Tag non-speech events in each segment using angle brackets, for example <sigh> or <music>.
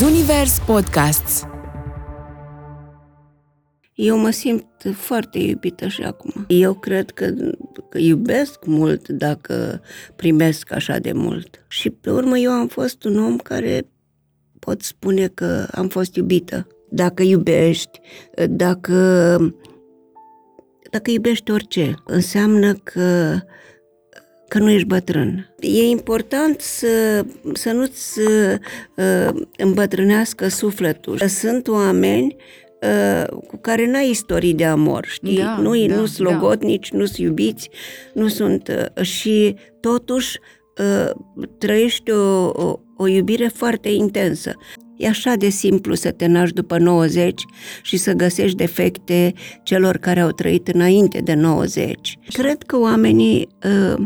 Zunivers Podcasts Eu mă simt foarte iubită și acum. Eu cred că, că iubesc mult dacă primesc așa de mult. Și pe urmă eu am fost un om care pot spune că am fost iubită. Dacă iubești, dacă, dacă iubești orice, înseamnă că că nu ești bătrân. E important să, să nu-ți uh, îmbătrânească sufletul. Sunt oameni uh, cu care n-ai istorii de amor, știi? Da, nu da, nu sunt da. logotnici, nu sunt iubiți, nu sunt... Uh, și totuși uh, trăiești o, o, o iubire foarte intensă. E așa de simplu să te naști după 90 și să găsești defecte celor care au trăit înainte de 90. Cred că oamenii uh,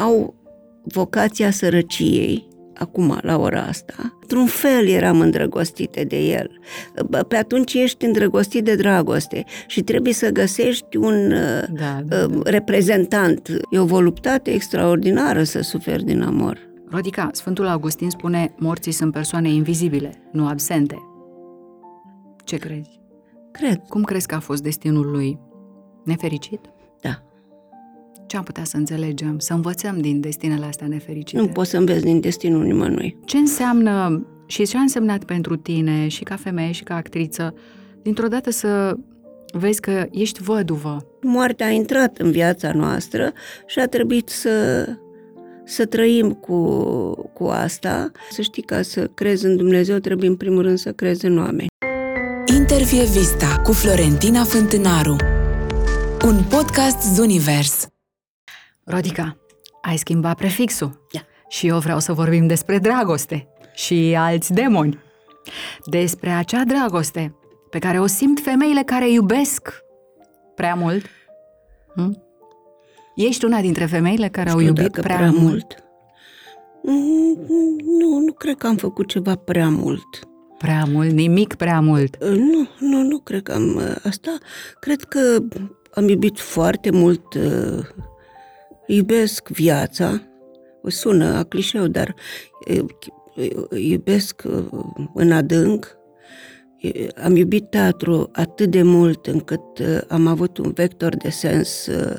au vocația sărăciei, acum, la ora asta. Într-un fel eram îndrăgostite de el. Bă, Pe atunci ești îndrăgostit de dragoste și trebuie să găsești un uh, Da, da, uh, reprezentant. E o voluptate extraordinară să suferi din amor. Rodica, Sfântul Augustin spune, morții sunt persoane invizibile, nu absente. Ce crezi? Cred, Cum crezi că a fost destinul lui? Nefericit? Da. Ce am putea să înțelegem, să învățăm din destinele astea nefericite? Nu poți să înveți din destinul nimănui. Ce înseamnă și ce a însemnat pentru tine și ca femeie și ca actriță, dintr-o dată să vezi că ești văduvă? Moartea a intrat în viața noastră și a trebuit să, să trăim cu, cu asta. Să știi, ca să crezi în Dumnezeu, trebuie în primul rând să crezi în oameni. Intervie Vista cu Florentina Fântânaru Un podcast Zunivers Rodica, ai schimbat prefixul. Da. Și eu vreau să vorbim despre dragoste și alți demoni. Despre acea dragoste pe care o simt femeile care iubesc prea mult. Hm? Ești una dintre femeile care au Știu iubit dacă prea, mult. Mm, Nu, nu cred că am făcut ceva prea mult. Prea mult, nimic prea mult. Uh, Nu, nu, nu cred că am uh, asta. Cred că am iubit foarte mult, uh, iubesc viața. Sună a clișeu, dar uh, iubesc uh, în adânc. Uh, Am iubit teatru atât de mult încât uh, am avut un vector de sens uh,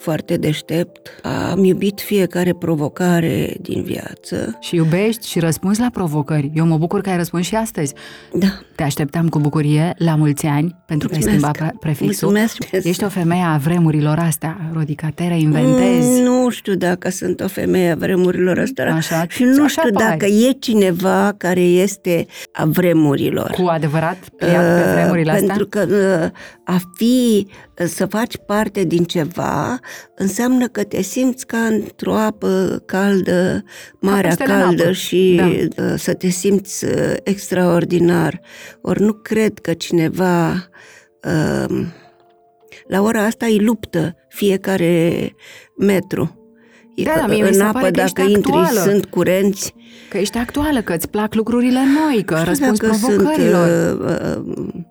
foarte deștept. Am iubit fiecare provocare din viață. Și iubești și răspunzi la provocări. Eu mă bucur că ai răspuns și astăzi. Da, Te așteptam cu bucurie la mulți ani, pentru că ai Mulțumesc. schimbat pre- prefixul. Mulțumesc. Ești o femeie a vremurilor astea, Rodica, te reinventezi. Mm, Nu știu dacă sunt o femeie a vremurilor astea Așa, și nu așa știu pare. dacă e cineva care este a vremurilor. Cu adevărat pliat pe Uh, vremurile astea? Pentru că uh, a fi, uh, să faci parte din ceva, înseamnă că te simți ca într-o apă caldă, marea peștele în caldă apă. și Da. uh, să te simți uh, extraordinar. Ori nu cred că cineva uh, la ora asta îi luptă fiecare metru. E Da, că da, mie mi în se apă, pare că ești dacă intri, actuală. sunt curenți. Că ești actuală, că îți plac lucrurile noi, că Nu știu răspunzi dacă provocărilor. Sunt, uh, uh,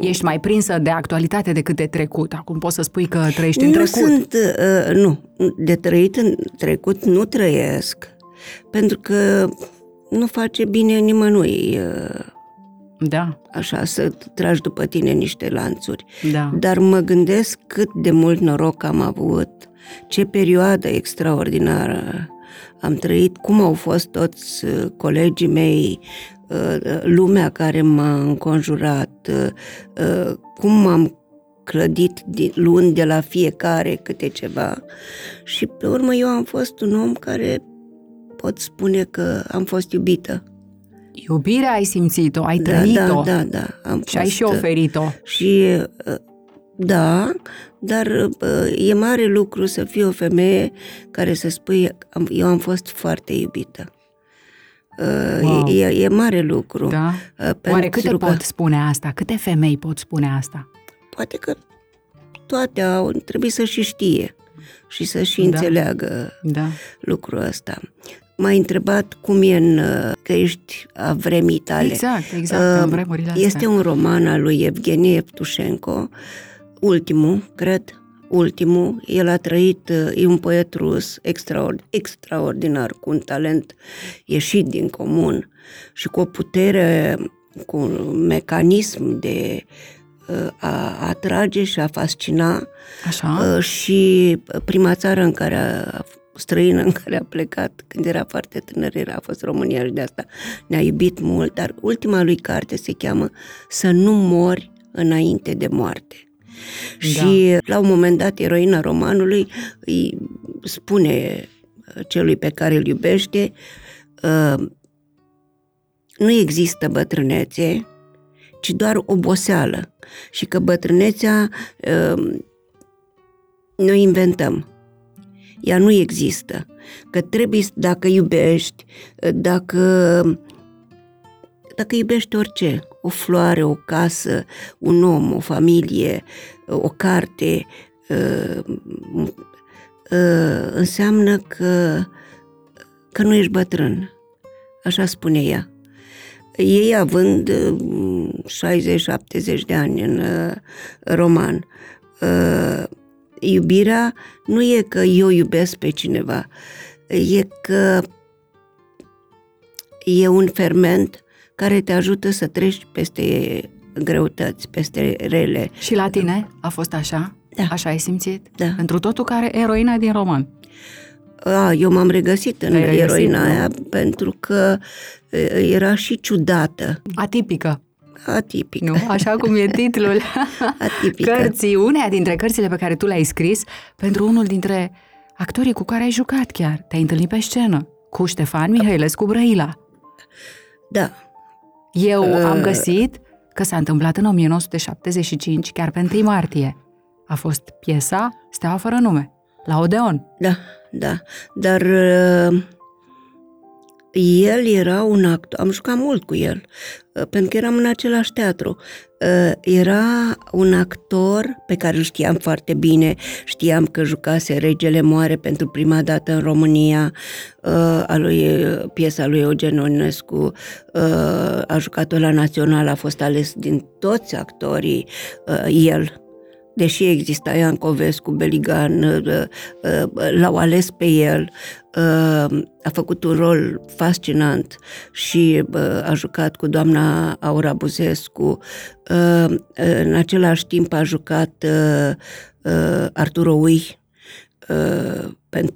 Ești mai prinsă de actualitate decât de trecut. Acum poți să spui că trăiești în nu trecut. sunt, uh, nu, de trăit în trecut nu trăiesc, pentru că nu face bine nimănui uh, Da, așa să tragi după tine niște lanțuri. da. Dar mă gândesc cât de mult noroc am avut, ce perioadă extraordinară am trăit, cum au fost toți uh, colegii mei, uh, lumea care m-a înconjurat, uh, cum am clădit din- luând de la fiecare câte ceva. Și pe urmă eu am fost un om care pot spune că am fost iubită. Iubirea ai simțit-o, ai Da, trăit-o da, da, da. Am și ai fost, și uh, oferit-o. Și uh, da, dar uh, e mare lucru să fii o femeie care să spui "Am- eu am fost foarte iubită. Uh, Wow. E, e mare lucru. Da? Uh, Oare câte pentru că pot spune asta? Câte femei pot spune asta? Poate că toate au, trebuie să și știe și să și Da. înțeleagă Da. lucrul ăsta. M-ai întrebat cum e în, uh, că ești a vremii tale. Exact, exact, în Uh, vremurile astea. Este un roman al lui Evgenie Evtușenko, ultimul, cred, ultimul, el a trăit, e un poet rus extraord, extraordinar, cu un talent ieșit din comun și cu o putere, cu un mecanism de a atrage și a fascina Așa. și prima țară în care a străină în care a plecat când era foarte tânăr, era, a fost România și de asta ne-a iubit mult, dar ultima lui carte se cheamă Să nu mori înainte de moarte. Da. Și la un moment dat, eroina romanului îi spune celui pe care îl iubește uh, nu există bătrânețe, ci doar oboseală. Și că bătrânețea uh, noi inventăm ea nu există. Că trebuie, dacă iubești, dacă, dacă iubești orice, o floare, o casă, un om, o familie, o carte, uh, uh, înseamnă că, că nu ești bătrân. Așa spune ea. Ei având 60-70 de ani în uh, roman, iubirea nu e că eu iubesc pe cineva, e că e un ferment care te ajută să treci peste greutăți, peste rele. Și la tine a fost așa? Da. Așa ai simțit? Da. Pentru totul care eroina din roman. A, eu m-am regăsit în Te-ai regăsit, eroina nu? aia pentru că e, era și ciudată, Atipică, atipică. nu? Așa cum e <laughs> titlul Atipică. cărții, uneia dintre cărțile pe care tu le-ai scris pentru unul dintre actorii cu care ai jucat chiar. Te-ai întâlnit pe scenă cu Ștefan Mihailescu Brăila. Da, Eu Uh. am găsit că s-a întâmplat în 1975, chiar pe 1 martie. A fost piesa Steaua fără nume, la Odeon. da, da. Dar uh, el era un actor, am jucat mult cu el, uh, pentru că eram în același teatru. Uh, Era un actor pe care îl știam foarte bine, știam că jucase Regele Moare pentru prima dată în România, uh, a lui, piesa lui Eugen Ionescu, uh, a jucat-o la Național, a fost ales din toți actorii, uh, el deși exista Ian Covescu, Beligan, uh, uh, l-au ales pe el, uh, a făcut un rol fascinant și uh, a jucat cu doamna Aura Buzescu, uh, în același timp a jucat uh, uh, Arturo Ui, uh, pen-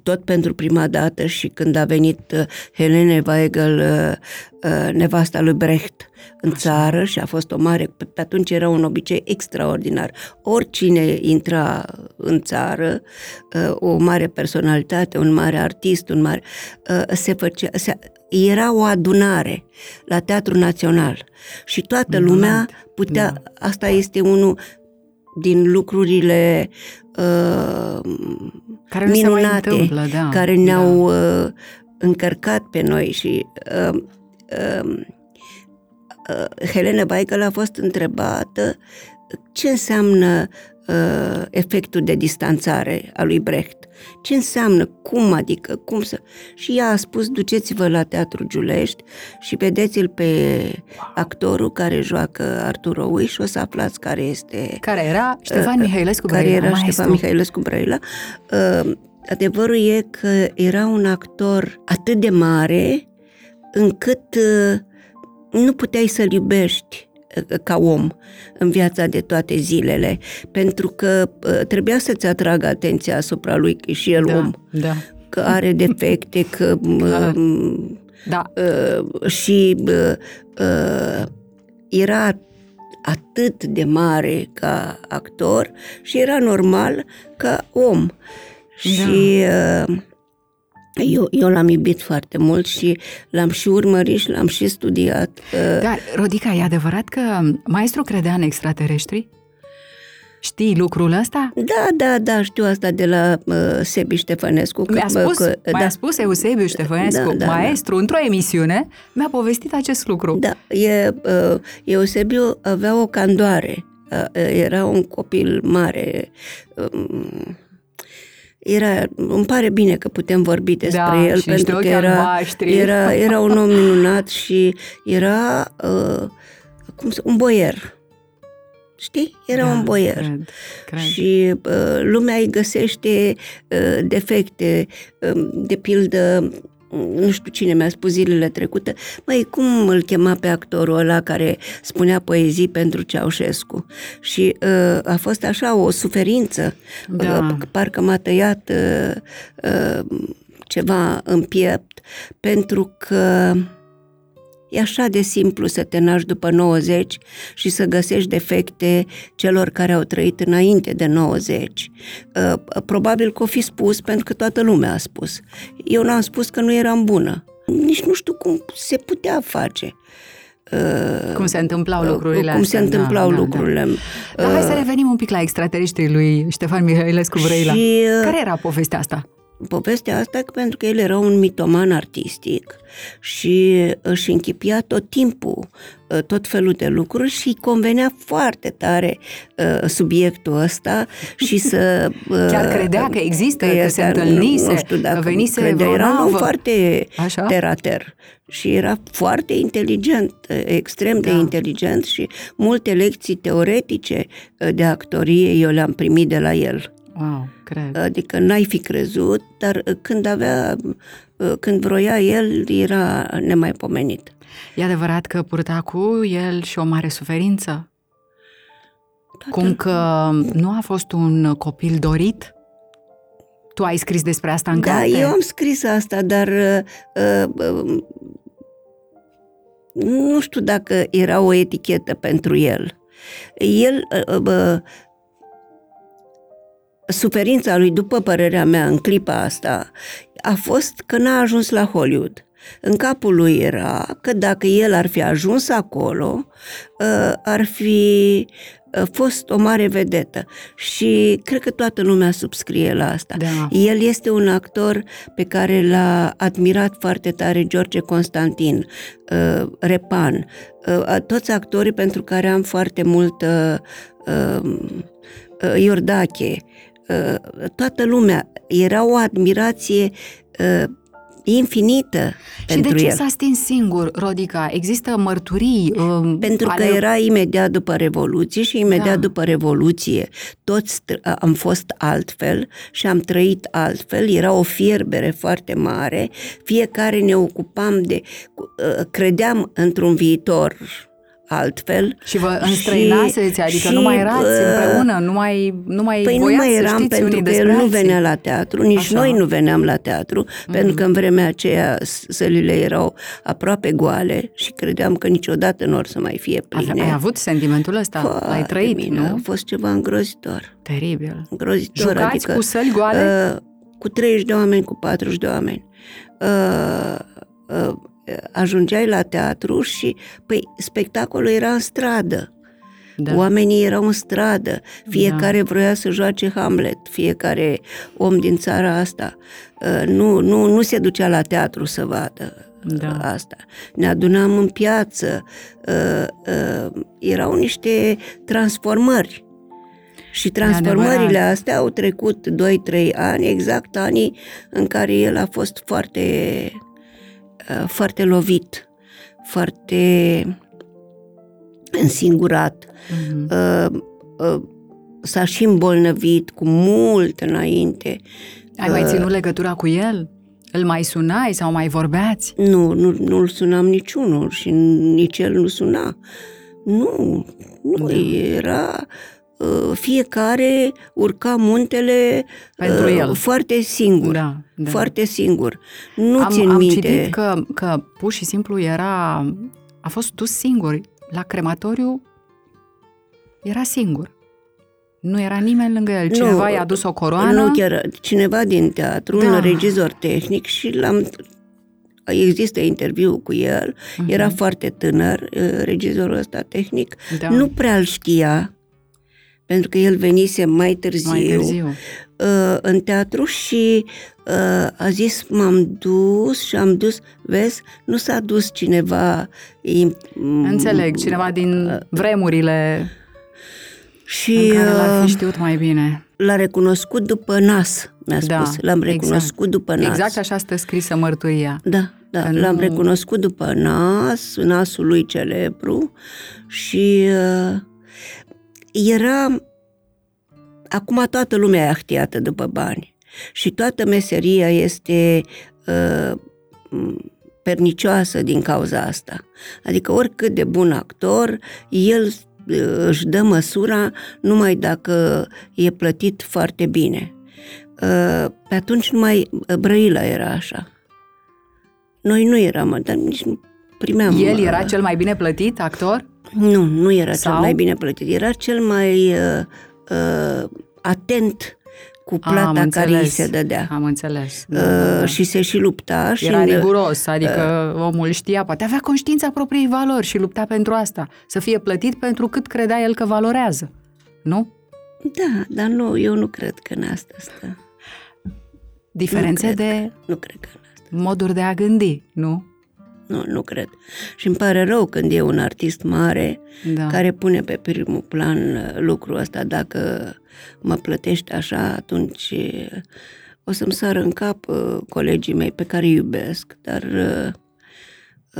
tot pentru prima dată și când a venit uh, Helene Weigel, uh, uh, nevasta lui Brecht, în țară și a fost o mare, pe pe atunci era un obicei extraordinar. Oricine intra în țară, uh, o mare personalitate, un mare artist, un mare, uh, se făcea, se, era o adunare la Teatrul Național și toată Minunat. lumea putea, asta este unul din lucrurile uh, Care nu se mai minunate întâmplă, da. care Da. ne-au uh, încărcat pe noi și uh, uh, uh, Helena Weigel a fost întrebată ce înseamnă uh, efectul de distanțare a lui Brecht. Ce înseamnă, cum adică, cum să... Și ea a spus, duceți-vă la Teatru Giulești și vedeți-l pe actorul care joacă Arturo Ui și o să aflați care este Care era Ștefan Mihailescu care Brăila, era maestru. Ștefan Mihailescu Brăila. Uh, adevărul e că era un actor atât de mare încât uh, nu puteai să-l iubești uh, ca om în viața de toate zilele, pentru că uh, trebuia să-ți atragă atenția asupra lui, că e și el da, om, da, că are defecte, că <laughs> Da. uh, da. uh, și uh, uh, era atât de mare ca actor și era normal ca om. Și uh, eu, eu l-am iubit foarte mult și l-am și urmărit și l-am și studiat. Uh, Dar, Rodica, e adevărat că maestru credea în extraterestri? Știi lucrul ăsta? da, da, da, știu asta de la uh, Sebi Ștefănescu. că- Mi-a spus, că, mi-a da, spus Eusebiu Ștefănescu, Da, da, da. maestru, într-o emisiune, mi-a povestit acest lucru. Da, e, uh, Eusebiu avea o candoare. Uh, Era un copil mare. um, Era, îmi pare bine că putem vorbi despre Da, el, și niște pentru că ochi era, albaștri. era, era un om minunat și era uh, cum să, un boier. Știi? Era Da, un boier. Cred, cred. Și uh, lumea îi găsește uh, defecte, uh, de pildă, nu știu cine mi-a spus zilele trecute, măi, cum îl chema pe actorul ăla care spunea poezii pentru Ceaușescu? Și uh, a fost așa o suferință, Da. uh, parcă m-a tăiat uh, uh, ceva în piept, pentru că E așa de simplu să te naști după 90 și să găsești defecte celor care au trăit înainte de 90. Uh, Probabil că o fi spus pentru că toată lumea a spus. Eu n-am spus că nu eram bună. Nici nu știu cum se putea face. Uh, Cum se întâmplau lucrurile Cum se astea, da, întâmplau da, da. lucrurile. Dar hai să revenim un pic la extraterestrii lui Ștefan Mihailescu Vrăila. Și, uh, Care era povestea asta? Povestea asta că pentru că el era un mitoman artistic și își închipia tot timpul uh, tot felul de lucruri și îi convenea foarte tare uh, subiectul ăsta și <laughs> să... uh, Chiar credea că există, că se este- întâlnise, nu, nu știu dacă că venise credea, vreo era un om navă. foarte Așa? terater și era foarte inteligent, uh, extrem de Da. inteligent și multe lecții teoretice uh, de actorie eu le-am primit de la el. Wow, cred. Adică n-ai fi crezut, dar uh, când avea, uh, când vroia el, era nemaipomenit. E adevărat că purta cu el și o mare suferință? Toată Cum că nu a fost un copil dorit? Tu ai scris despre asta în Da, carte? eu am scris asta, dar uh, uh, nu știu dacă era o etichetă pentru el. El, uh, uh, suferința lui, după părerea mea, în clipa asta, a fost că n-a ajuns la Hollywood. În capul lui era că dacă el ar fi ajuns acolo, uh, ar fi uh, fost o mare vedetă. Și cred că toată lumea subscrie la asta. Da. El este un actor pe care l-a admirat foarte tare George Constantin, uh, Repan, uh, toți actorii pentru care am foarte multă uh, uh, Iordache, uh, toată lumea. Era o admirație uh, infinită Și pentru de ce el. s-a stins singur, Rodica? Există mărturii? Um, Pentru că ale- era imediat după Revoluție și imediat Da. după Revoluție toți tr- am fost altfel și am trăit altfel, era o fierbere foarte mare, fiecare ne ocupam de, uh, credeam într-un viitor altfel. Și vă înstrăinaseți, adică nu mai erați uh, împreună, nu mai, nu mai Păi nu voiați mai să eram știți pentru unii că despre el nu alții. venea la teatru, nici Așa. noi nu veneam la teatru, mm-hmm. pentru că în vremea aceea s- sălile erau aproape goale și credeam că niciodată nu or să mai fie Ai, pline. ai avut sentimentul ăsta? L-ai Foarte trăit, bine, nu? A fost ceva îngrozitor. Teribil. Îngrozitor, Jucați adică... cu săli goale? Uh, cu 30 de oameni, cu 40 de oameni. Uh, uh, ajungeai la teatru și, păi, spectacolul era în stradă. Da. Da. Oamenii erau în stradă, fiecare da. vroia să joace Hamlet, fiecare om din țara asta. Uh, Nu, nu, nu se ducea la teatru să vadă Da. uh, asta. Ne adunam în piață, uh, uh, erau niște transformări. Și transformările adevărat. astea au trecut 2-3 ani, exact anii în care el a fost foarte, uh, foarte lovit, foarte însingurat. Mhm. Uh, uh, s-a și îmbolnăvit cu mult înainte. Ai mai ținut legătura cu el? Îl mai sunai sau mai vorbeați? Nu, nu, nu-l sunam niciunul și nici el nu suna. Nu, nu, Da. era... uh, Fiecare urca muntele Pentru uh, el. foarte singur. Da, da. Foarte singur. Nu am, țin am minte. citit că, că pur și simplu era... A fost dus singur. La crematoriu era singur. Nu era nimeni lângă el. Cineva Nu, i-a dus o coroană. Nu chiar cineva din teatru, Da. un regizor tehnic și l-am Există interviu cu el, Mhm. era foarte tânăr, uh, regizorul ăsta tehnic, Da. nu prea îl știa, pentru că el venise mai târziu, mai târziu. uh, în teatru și uh, a zis, m-am dus și am dus, vezi, nu s-a dus cineva... im- Înțeleg, cineva din vremurile și în care l-ar uh, fi știut mai bine. l-a recunoscut după nas, mi-a Da, spus. L-am exact. recunoscut după nas. Exact așa stă scrisă mărturia. Da, da, Că l-am nu- recunoscut după nas, nasul lui celebru și uh, era... Acum toată lumea e ahtiată după bani și toată meseria este uh, pernicioasă din cauza asta. Adică oricât de bun actor, el uh, își dă măsura numai dacă e plătit foarte bine. Uh, pe atunci numai uh, Brăila era așa. Noi nu eram, dar nici nu primeam... El era cel mai bine plătit actor? Nu, nu era Sau? cel mai bine plătit. Era cel mai uh, uh, atent cu plata Am care îi înțeles. se dădea. Am înțeles. Uh, și se și lupta. Și Era în- riguros, adică omul știa, poate avea conștiința propriei valori și lupta pentru asta. Să fie plătit pentru cât credea el că valorează. Nu? Da, dar nu, eu nu cred că în asta stă. Diferențe Nu cred de Nu cred că în asta. moduri de a gândi, nu? Nu, nu cred. Și îmi pare rău când e un artist mare Da. care pune pe primul plan uh, lucrul ăsta. Dacă mă plătești așa, atunci uh, o să-mi sară în cap uh, colegii mei pe care îi iubesc, dar uh,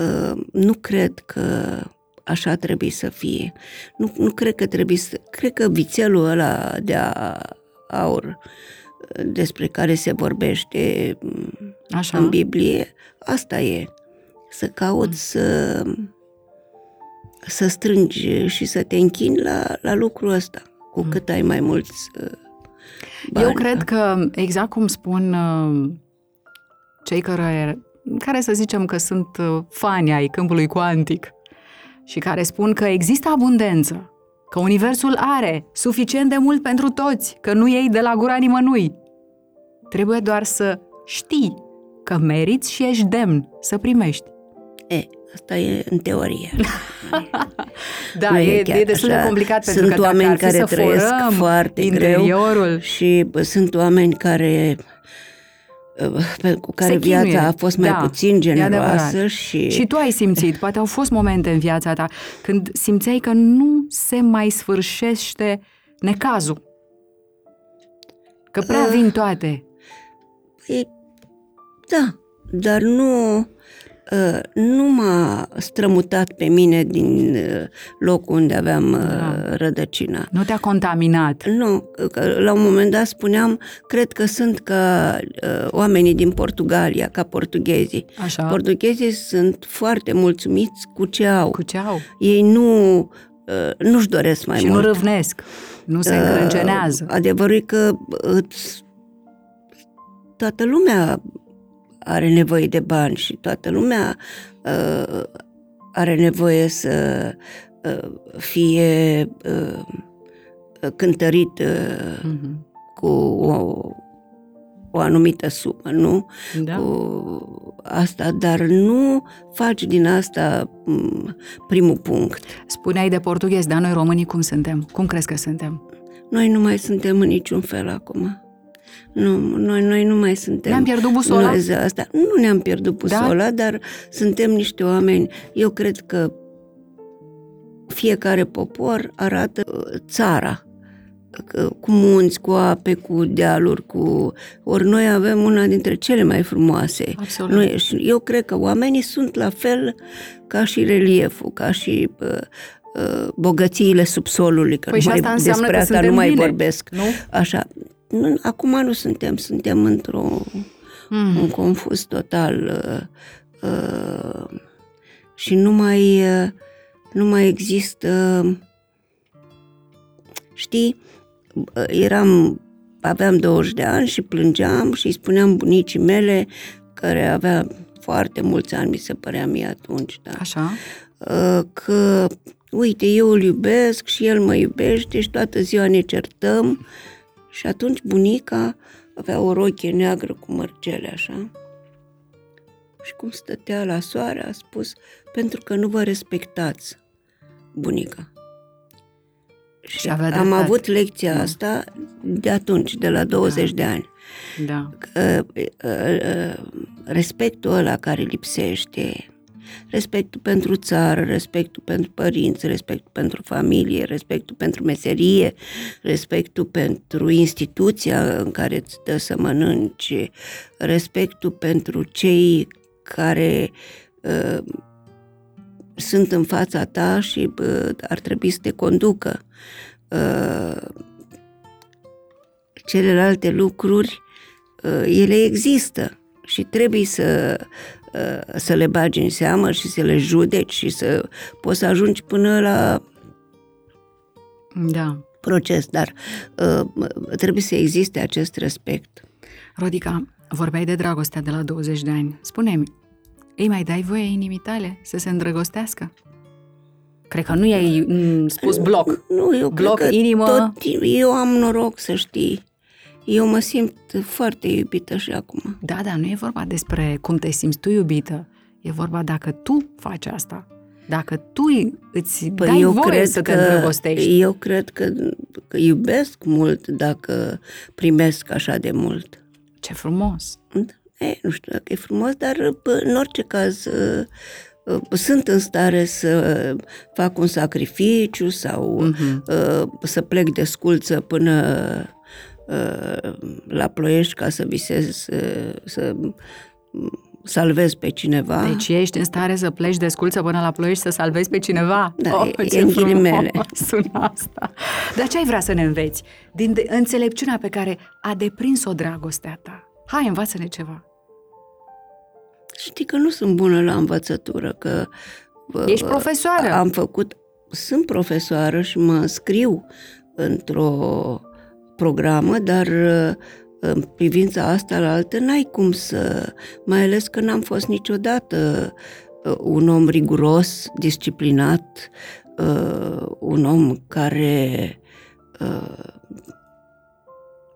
uh, nu cred că așa trebuie să fie. Nu, nu cred că trebuie să... Cred că vițelul ăla de a, aur uh, despre care se vorbește mm, Așa. în Biblie, asta e. Să cauți să, să strângi și să te închini la, la lucrul ăsta, cu cât ai mai mulți uh, bani. Eu cred că, exact cum spun uh, cei care, care să zicem că sunt uh, fani ai câmpului cuantic și care spun că există abundență, că Universul are suficient de mult pentru toți, că nu iei de la gura nimănui. Trebuie doar să știi că meriți și ești demn să primești. E, asta e în teorie. <laughs> Da, Nu e, chiar e destul de așa. complicat Sunt pentru că dacă oameni ar fi care să trăiesc forăm foarte interiorul, greu și bă, sunt oameni care uh, pe- cu care Se chinuie. viața a fost mai Da, puțin e generoasă adevărat. și, Și tu ai simțit, poate au fost momente în viața ta când simțeai că nu se mai sfârșește necazul. Că prea Ah. vin toate. E, da, dar nu, uh, nu m-a strămutat pe mine din uh, locul unde aveam uh, Da. rădăcina. Nu te-a contaminat. Nu, că la un moment dat spuneam, cred că sunt ca uh, oamenii din Portugalia, ca portughezii. Așa. Portughezii sunt foarte mulțumiți cu ce au. Cu ce au? Ei nu, uh, nu-și doresc mai și mult. nu râvnesc. Nu se încrâncenează. Uh, adevărul e că îți, toată lumea are nevoie de bani și toată lumea uh, are nevoie să uh, fie uh, cântărit uh, Mhm. cu o, o anumită sumă, nu? Da? Cu asta, dar nu faci din asta m, primul punct. Spuneai de portughez, dar noi românii cum suntem? Cum crezi că suntem? Noi nu mai suntem în niciun fel acum. Nu, noi, noi nu mai suntem. Ne-am pierdut busola? Noi, zi- asta. Nu ne-am pierdut busola, da? dar suntem niște oameni. Eu cred că fiecare popor arată uh, țara că- cu munți, cu ape, cu dealuri, cu... Ori noi avem una dintre cele mai frumoase. Absolut. Noi, și eu cred că oamenii sunt la fel ca și relieful, ca și uh, uh, bogățiile subsolului, că Păi și nu asta mai, înseamnă despre că asta suntem nu mai bine, vorbesc. nu? Așa. Nu, acum nu suntem, suntem într-o Mm. un confuz total uh, uh, și nu mai, uh, nu mai există știi, uh, eram aveam 20 de ani și plângeam și îi spuneam bunicii mele care avea foarte mulți ani, mi se părea mie atunci, da? Așa? Uh, că uite, eu îl iubesc și el mă iubește și toată ziua ne certăm și atunci bunica avea o rochie neagră cu mărgele așa și cum stătea la soare a spus pentru că nu vă respectați bunica. Și, Și avea am dreptate. avut lecția asta de atunci, de la 20 de ani. Da. Că, uh, uh, respectul ăla care lipsește, respectul pentru țară, respectul pentru părinți, respectul pentru familie, respectul pentru meserie, respectul pentru instituția în care îți dă să mănânci, respectul pentru cei care uh, sunt în fața ta și uh, ar trebui să te conducă. uh, celelalte lucruri, uh, ele există și trebuie să, uh, să le bagi în seamă și să le judeci și să poți să ajungi până la Da. proces, dar uh, trebuie să existe acest respect. Rodica, vorbeai de dragostea de la 20 de ani. Spune-mi, îi mai dai voie inimii tale să se îndrăgostească? Cred că nu i-ai mm, spus bloc. Nu, eu Bloc, cred că inimă. tot, eu am noroc să știi. Eu mă simt foarte iubită și acum. Da, da, nu e vorba despre cum te simți tu iubită. E vorba dacă tu faci asta. Dacă tu îți Păi dai eu voie cred să că, te îndrăgostești. Eu cred că, că iubesc mult dacă primesc așa de mult. Ce frumos! E, nu știu dacă e frumos, dar pă, în orice caz uh, uh, sunt în stare să fac un sacrificiu sau Mhm. uh, să plec de sculță până uh, la ploiești ca să visez, uh, să salvez pe cineva. Deci ești în stare să pleci de sculță până la ploiești să salvezi pe cineva? Da, oh, e- ce e în frumos ghilimele. sună asta. Dar ce ai vrea să ne înveți? Din de- înțelepciunea pe care a deprins-o dragostea ta. Hai, învață-ne ceva. Știi că nu sunt bună la învățătură, că uh, Ești profesoară. Am făcut, sunt profesoară și mă înscriu într-o programă, dar uh, în privința asta la altă n-ai cum să, mai ales că n-am fost niciodată uh, un om riguros, disciplinat, uh, un om care uh,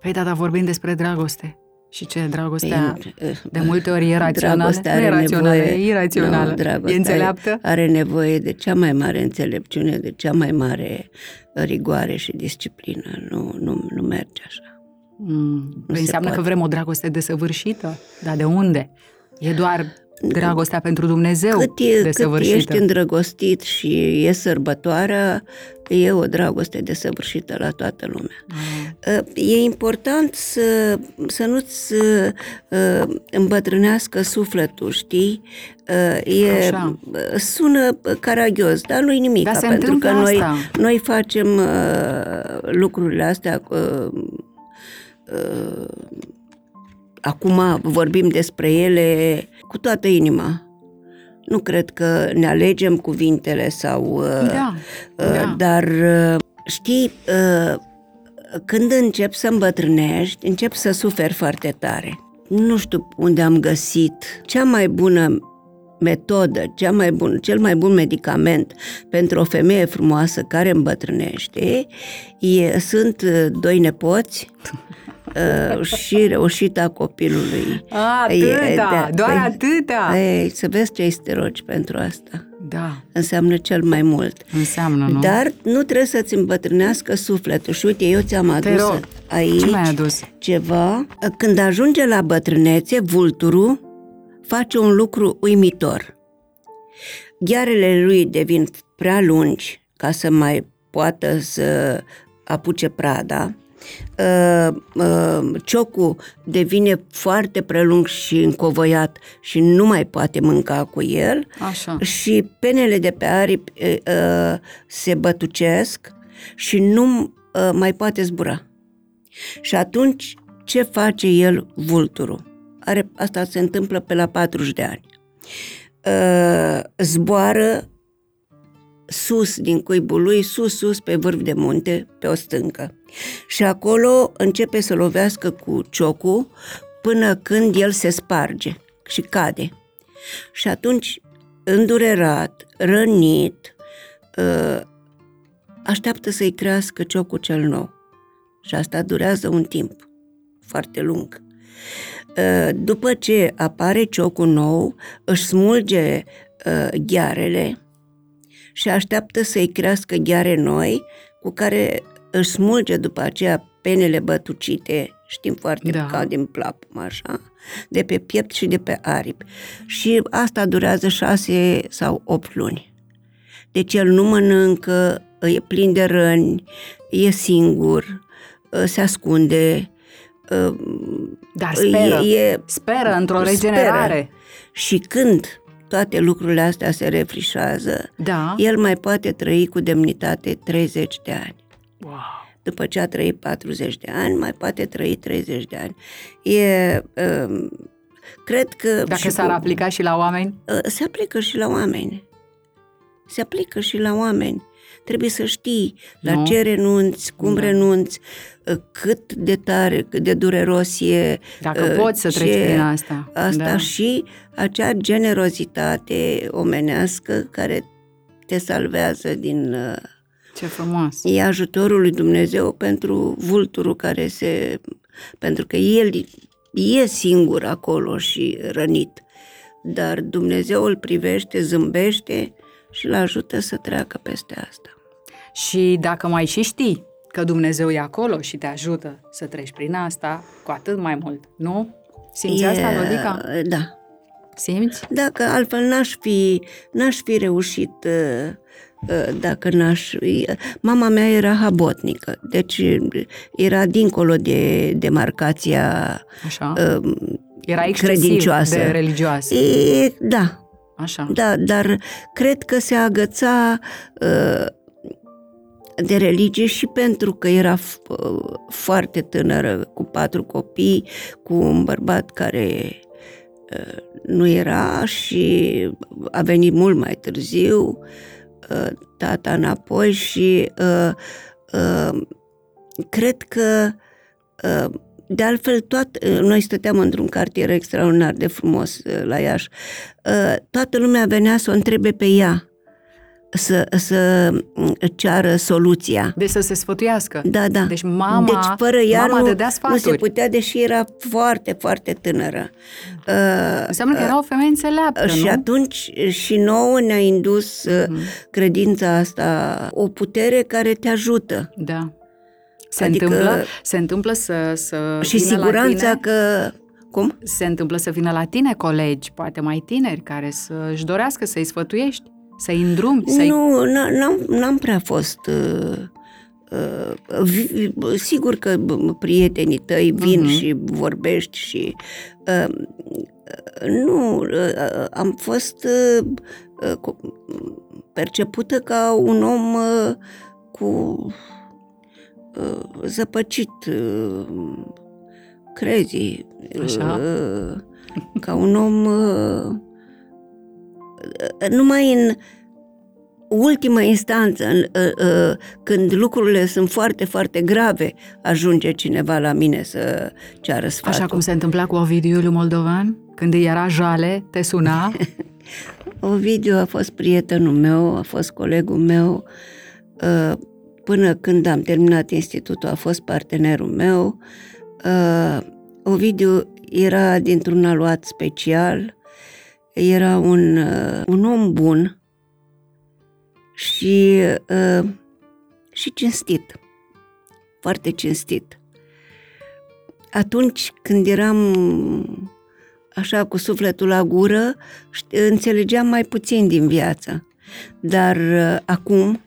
Păi da, dar vorbim despre dragoste. Și ce, dragostea e- de multe ori e <laughs> rațională? Dragostea nu e are rațională, nevoie- e irațională. Nu, dragostea e înțeleaptă? Are nevoie de cea mai mare înțelepciune, de cea mai mare rigoare și disciplină. Nu, nu, nu merge așa. Mm. se Înseamnă că poate. vrem o dragoste desăvârșită. Dar de unde? E doar dragostea pentru Dumnezeu Cât, e, cât desăvârșită. ești îndrăgostit și e sărbătoarea, e o dragoste desăvârșită la toată lumea. Ah. E important să, să nu-ți uh, îmbătrânească sufletul, știi? Uh, E, Așa. sună caragios, dar nu-i nimic, Dar se pentru că întâmplă noi, asta. noi facem uh, lucrurile astea uh, uh, acum vorbim despre ele cu toată inima. Nu cred că ne alegem cuvintele sau... uh, Da, uh, da. Dar, uh, știi, uh, când încep să îmbătrânești, încep să suferi foarte tare. Nu știu unde am găsit cea mai bună metodă, cea mai bun, cel mai bun medicament pentru o femeie frumoasă care îmbătrânește e, sunt uh, doi nepoți <laughs> uh, și reușita copilului. A, E, atâta, da, doar păi, atâta. Ei, să vezi ce îți te rogi pentru asta. Da, Înseamnă cel mai mult. înseamnă, nu? Dar nu trebuie să-ți îmbătrânească sufletul. Și uite, eu ți-am adus rog. aici Ce mi-ai adus? ceva. Când ajunge la bătrânețe, vulturul face un lucru uimitor. Ghearele lui devin prea lungi ca să mai poată să apuce prada. Uh, uh, ciocul devine foarte prelung și încovăiat și nu mai poate mânca cu el Așa. și penele de pe aripi e, uh, se bătucesc și nu uh, mai poate zbura. Și atunci ce face el vulturul? Are, asta se întâmplă pe la 40 de ani. Uh, zboară sus din cuibul lui, sus, sus, pe vârf de munte, pe o stâncă. Și acolo începe să lovească cu ciocul până când el se sparge și cade. Și atunci, îndurerat, rănit, ă, așteaptă să-i crească ciocul cel nou. Și asta durează un timp foarte lung. Ă, După ce apare ciocul nou, își smulge ă, ghearele și așteaptă să-i crească gheare noi, cu care își smulge după aceea penele bătucite, știm foarte Da. da. ca din plapum, așa, de pe piept și de pe aripi. Și asta durează șase sau opt luni. Deci el nu mănâncă, e plin de răni, e singur, se ascunde, Dar speră. E, e, Speră într-o Speră. regenerare. și când toate lucrurile astea se refrișează, Da. el mai poate trăi cu demnitate 30 de ani. Wow. După ce a trăit 40 de ani, mai poate trăi 30 de ani. E, uh, cred că... Dacă și s-ar cu- aplica și la oameni? Uh, se aplică și la oameni. Se aplică și la oameni. Trebuie să știi la Nu? ce renunți, cum Da. renunți, uh, cât de tare, cât de dureros e. Dacă uh, poți să treci ce- prin asta. Asta da. și acea generozitate omenească care te salvează din... uh, Ce frumos. E ajutorul lui Dumnezeu pentru vulturul care se... Pentru că el e singur acolo și rănit. Dar Dumnezeu îl privește, zâmbește și îl ajută să treacă peste asta. Și dacă mai și știi că Dumnezeu e acolo și te ajută să treci prin asta, cu atât mai mult, nu? Simți asta, Lodica? Da. Simți? Dacă altfel n-aș fi, n-aș fi reușit uh, uh, dacă n-aș... Mama mea era habotnică, deci uh, era dincolo de demarcația Așa? uh, Era excesiv credincioasă. de religioasă. E, da, Așa. da, dar cred că se agăța uh, de religie și pentru că era f- uh, foarte tânără, cu patru copii, cu un bărbat care uh, nu era și a venit mult mai târziu, uh, tata înapoi și uh, uh, cred că uh, de altfel, toat, noi stăteam într-un cartier extraordinar de frumos uh, la Iași. Uh, Toată lumea venea să o întrebe pe ea să, să mm, ceară soluția. Deci să se sfătuiască. Da, da. Deci mama, deci fără ea mama nu, dădea nu sfaturi. se putea, deși era foarte, foarte tânără. Uh, Înseamnă că era o femeie înțeleaptă, și nu? atunci și nouă ne-a indus Mhm. uh, credința asta, o putere care te ajută. Da. Se, Adică- întâmplă, se întâmplă să, să Și vină la siguranța tine, că... Cum? se întâmplă să vină la tine colegi, poate mai tineri, care să-și dorească să-i sfătuiești, să-i îndrumi, să-i... Nu, n- n-am, n-am prea fost... Uh, uh, vi- sigur că b- prietenii tăi vin Mhm. și vorbești și... Uh, uh, nu, uh, am fost uh, uh, cu- percepută ca un om uh, cu uh, zăpăcit, uh, crezi, Așa. uh, ca un om uh, numai în ultimă instanță, în, uh, uh, când lucrurile sunt foarte, foarte grave, ajunge cineva la mine să ceară sfatul. Așa cum se întâmpla cu Ovidiu Iuliu Moldovan, când îi era jale, te suna, <laughs> Ovidiu a fost prietenul meu, a fost colegul meu, uh, până când am terminat institutul a fost partenerul meu. Uh, Ovidiu era dintr-un aluat special, era un, uh, un om bun și, uh, și cinstit, foarte cinstit. Atunci când eram așa cu sufletul la gură, ști- înțelegeam mai puțin din viață. Dar uh, acum,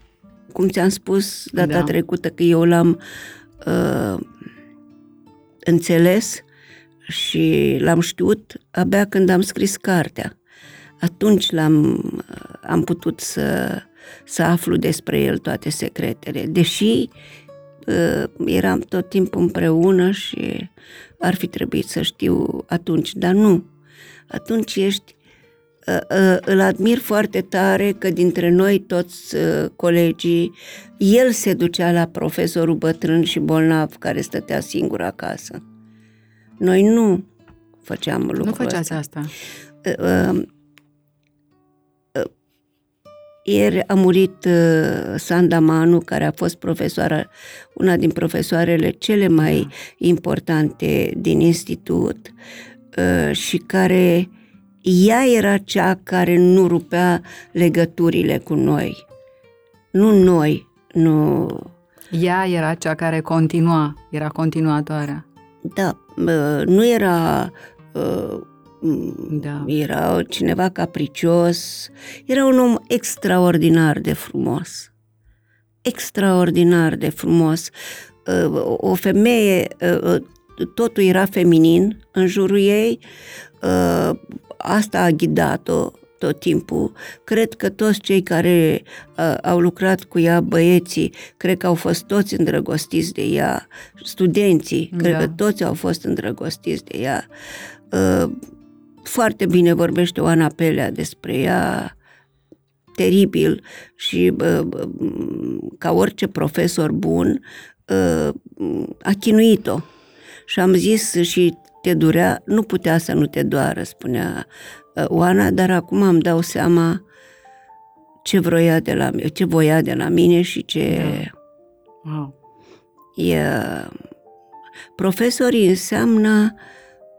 cum ți-am spus data Da. trecută că eu l-am uh, înțeles și l-am știut abia când am scris cartea. Atunci l-am uh, am putut să, să aflu despre el toate secretele. Deși uh, eram tot timpul împreună și ar fi trebuit să știu atunci, dar nu. Atunci ești uh, uh, îl admir foarte tare că dintre noi toți uh, colegii, el se ducea la profesorul bătrân și bolnav care stătea singur acasă. Noi nu făceam lucrul nu făceați ăsta. asta. Uh, uh, Ieri a murit uh, Sanda Manu, care a fost profesoara, una din profesoarele cele mai importante din institut uh, și care ea era cea care nu rupea legăturile cu noi. Nu noi, nu... Ea era cea care continua, era continuatoarea. Da, uh, nu era... uh, Da. Era cineva capricios, era un om extraordinar de frumos. Extraordinar de frumos. Uh, O femeie, uh, totul era feminin în jurul ei, uh, asta a ghidat-o tot timpul. Cred că toți cei care uh, au lucrat cu ea, băieții, cred că au fost toți îndrăgostiți de ea, studenții, cred Da. că toți au fost îndrăgostiți de ea. Uh, foarte bine vorbește Oana Pelea despre ea, teribil și uh, ca orice profesor bun uh, a chinuit-o. Și am zis și te durea, nu putea să nu te doară, spunea uh, Oana, dar acum îmi dau seama ce vroia de la mine, ce voia de la mine și ce Wow. e profesorii înseamnă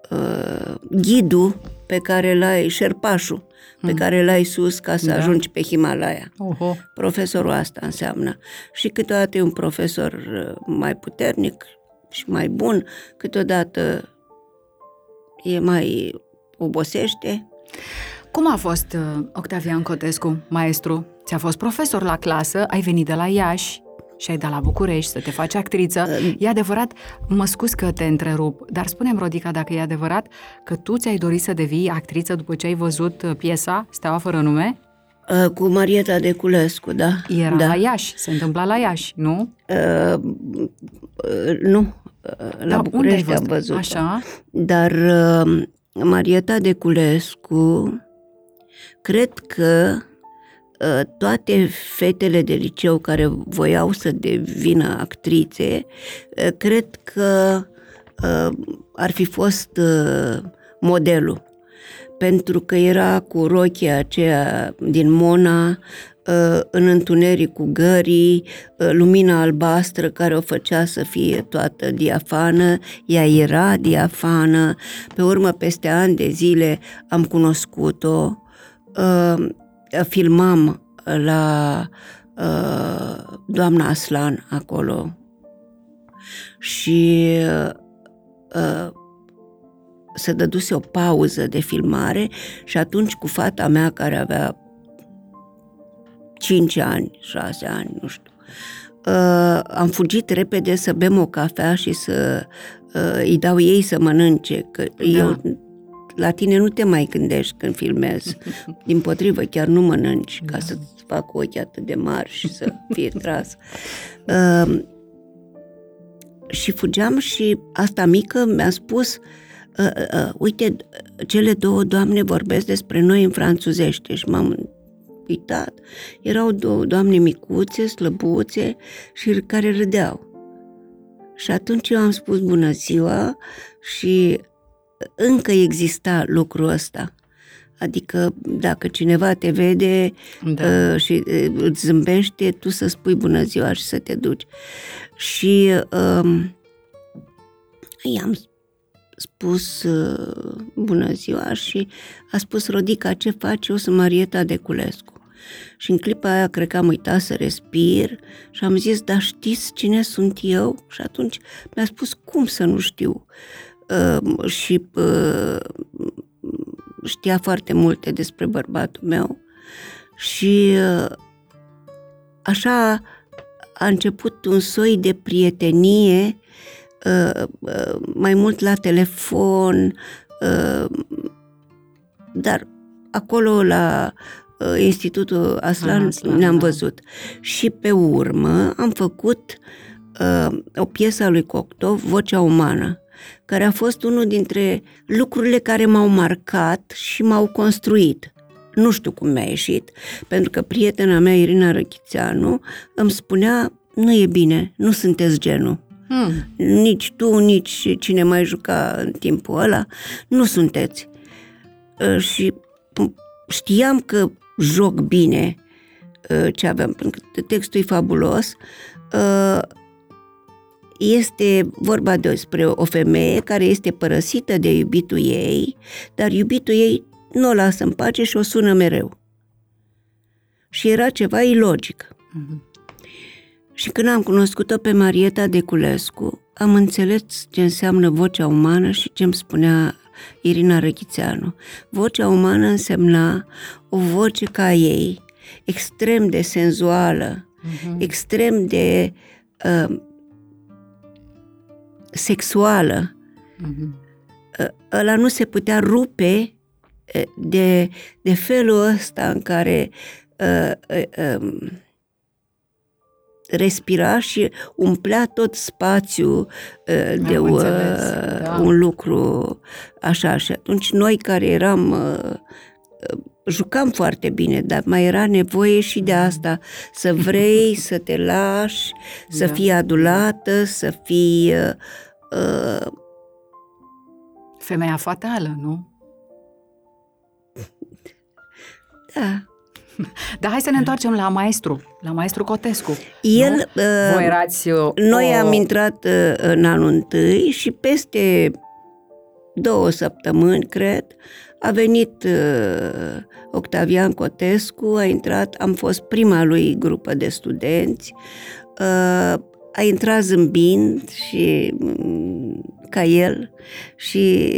uh, ghidul pe care l-ai, șerpașul, pe care l-ai sus ca să Da. ajungi pe Himalaya. Oho. Profesorul asta înseamnă. Și câteodată e un profesor uh, mai puternic și mai bun, câteodată e mai obosește. Cum a fost uh, Octavian Cotescu, maestru? Ți-a fost profesor la clasă, ai venit de la Iași și ai dat la București să te faci actriță. E adevărat, mă scuz că te întrerup, dar spune-mi, Rodica, dacă e adevărat că tu ți-ai dorit să devii actriță după ce ai văzut uh, piesa Steaua fără nume? Uh, Cu Marieta Deculescu, da. Era da. la Iași, se întâmpla la Iași, nu? Uh, uh, nu, uh, la Da, unde ai București am văzut? văzut Așa? Dar uh, Marieta Deculescu, cred că uh, toate fetele de liceu care voiau să devină actrițe, uh, cred că uh, ar fi fost uh, modelul. Pentru că era cu rochia aceea din Mona, uh, în întuneric cu gării, uh, lumina albastră care o făcea să fie toată diafană, ea era diafană, pe urmă peste ani de zile am cunoscut-o, uh, filmam la uh, doamna Aslan acolo. Și uh, se dăduse o pauză de filmare și atunci cu fata mea care avea 5 ani, 6 ani, nu știu, uh, am fugit repede să bem o cafea și să uh, îi dau ei să mănânce, că da. eu la tine nu te mai gândești când filmezi. <laughs> Din potrivă, chiar nu mănânci ca să-ți fac ochii atât de mari și să <laughs> fie tras. Uh, și fugeam și asta mică mi-a spus uh, uh, uite, cele două doamne vorbesc despre noi în franțuzește și m-am uitat. Erau două doamne micuțe, slăbuțe și care râdeau. Și atunci eu am spus bună ziua și încă exista lucrul ăsta. Adică dacă cineva te vede Da. uh, și uh, îți zâmbește, tu să spui bună ziua și să te duci. Și um, i-am spus uh, bună ziua și a spus Rodica, ce faci? Eu sunt Marieta Deculescu. Și în clipa aia cred că am uitat să respir și am zis, dar știți cine sunt eu? Și atunci mi-a spus, cum să nu știu? Uh, și uh, știa foarte multe despre bărbatul meu și uh, așa a început un soi de prietenie uh, uh, mai mult la telefon, uh, dar acolo la uh, Institutul Aslan, Aslan, ne-am da. văzut. Și pe urmă am făcut uh, o piesă a lui Cocteau, Vocea Umană, care a fost unul dintre lucrurile care m-au marcat și m-au construit. Nu știu cum mi-a ieșit, pentru că prietena mea, Irina Răchițeanu, îmi spunea, nu e bine, nu sunteți genul. Hmm. Nici tu, nici cine mai juca în timpul ăla, nu sunteți. Uh, Și știam că joc bine uh, ce aveam, pentru că textul e fabulos. Uh, Este vorba despre o femeie care este părăsită de iubitul ei, dar iubitul ei nu o lasă în pace și o sună mereu. Și era ceva ilogic. Și când am cunoscut-o pe Marieta Deculescu, am înțeles ce înseamnă vocea umană și ce îmi spunea Irina Răchițeanu. Vocea umană însemna o voce ca ei, extrem de senzuală, uh-huh. extrem de uh, sexuală. Uh-huh. Ăla nu se putea rupe de, de felul ăsta în care uh, uh, um, respira și umplea tot spațiul uh, de Am uh, înțeles, da. un lucru așa. Și atunci noi care eram uh, jucam foarte bine, dar mai era nevoie și de asta, să vrei, <laughs> să te lași, să Da. fii adulată, să fii... Uh, uh, Femeia fatală, nu? da. <laughs> Dar hai să ne întoarcem la maestru, la maestru Cotescu. El, nu? uh, Voi erați uh, Noi o... am intrat uh, în anul întâi și peste două săptămâni, cred, a venit uh, Octavian Cotescu, a intrat, am fost prima lui grupă de studenți, uh, a intrat zâmbind și mm, ca el și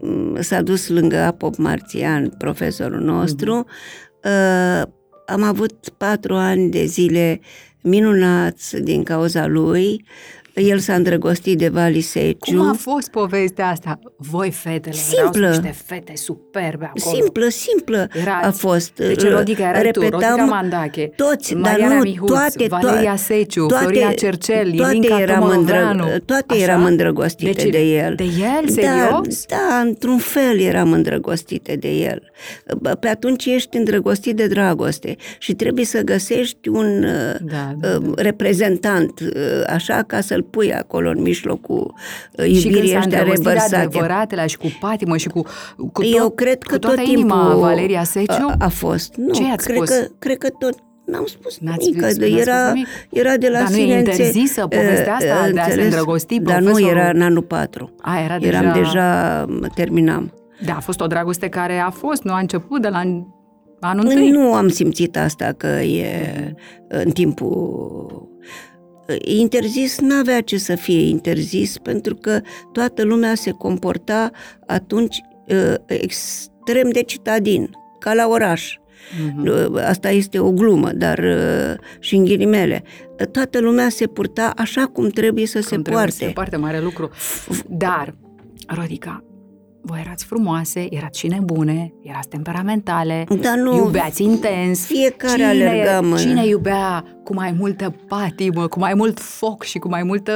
mm, s-a dus lângă Apop Marțian, profesorul nostru. Uh, am avut patru ani de zile minunați din cauza lui. El s-a îndrăgostit de Vali Seciu. Cum a fost povestea asta? Voi, fetele, Simplă. erau niște fete superbe acolo. Simplă, simplă Erați. a fost. Deci Uh, Rodica era tu, repetam Rodica Mandache, toți, Mariana dar nu, Mihuț, toate, Valeria toate, Seciu, toate, Floria Cercel, toate Ilinca eram, Tomoveanu. toate Așa? eram îndrăgostite de, cine? de el. De el? Da, Serios? da, într-un fel eram îndrăgostite de el. Bă, Pe atunci ești îndrăgostit de dragoste și trebuie să găsești un uh, Da, da, uh, reprezentant, uh, așa, ca să-l pui acolo în mijlocul uh, și când iubirii s-a ăștia îndrăgostit de revărsate. adevăratele și cu patimă și cu, cu tot, Eu cred că cu toată tot inima timpul Valeria Seciu? a, a fost. Nu, Ce i-ați cred spus? că, cred că tot N-am spus N-ați nimic, spus- că n-ați era, spus nimic? era de la Dar nu e sine înțe- interzisă povestea asta uh, de a se înțeles, îndrăgosti Dar nu profesorul? era în anul 4. A, era Eram deja... deja, mă, terminam. Da, a fost o dragoste care a fost, nu a început de la anul întâi. Nu am simțit asta că e în timpul interzis, n-avea ce să fie interzis, pentru că toată lumea se comporta atunci uh, extrem de citadin, ca la oraș. Mhm. Asta este o glumă, dar uh, și în ghilimele. Toată lumea se purta așa cum trebuie să se Cum trebuie poarte. să se poarte mare lucru. Dar, Rodica, voi erați frumoase, erați și nebune, erați temperamentale, Dar nu, iubeați intens. fiecare cine, alergam în- Cine iubea cu mai multă patimă, cu mai mult foc și cu mai multă,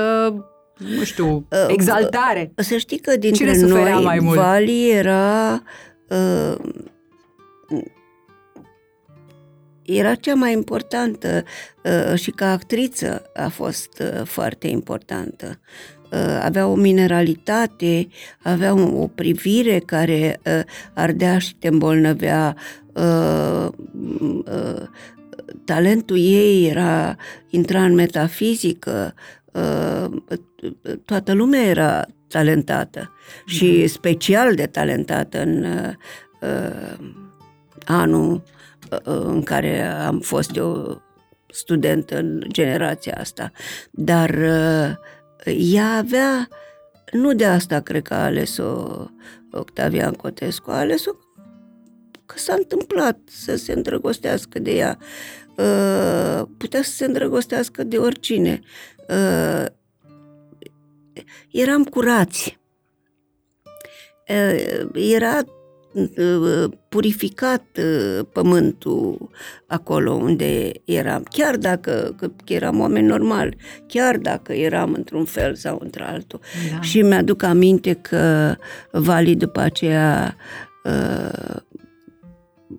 nu știu, Uh, exaltare? Să știi că dintre Cine suferea noi, mai mult? Vali era... Uh, era cea mai importantă uh, și ca actriță a fost uh, foarte importantă. Uh, avea o mineralitate, avea o, o privire care uh, ardea și te îmbolnăvea. Uh, uh, talentul ei era intra în metafizică, uh, toată lumea era talentată și special de talentată în uh, anul uh, în care am fost eu student în generația asta. Dar uh, ea avea, nu de asta cred că a ales-o Octavian Cotescu, a ales-o că s-a întâmplat să se îndrăgostească de ea. Uh, putea să se îndrăgostească de oricine. Uh, eram curați. Uh, era uh, purificat uh, pământul acolo unde eram, chiar dacă că eram oameni normali, chiar dacă eram într-un fel sau într-altul. Da. Și mi-aduc aminte că Vali după aceea uh,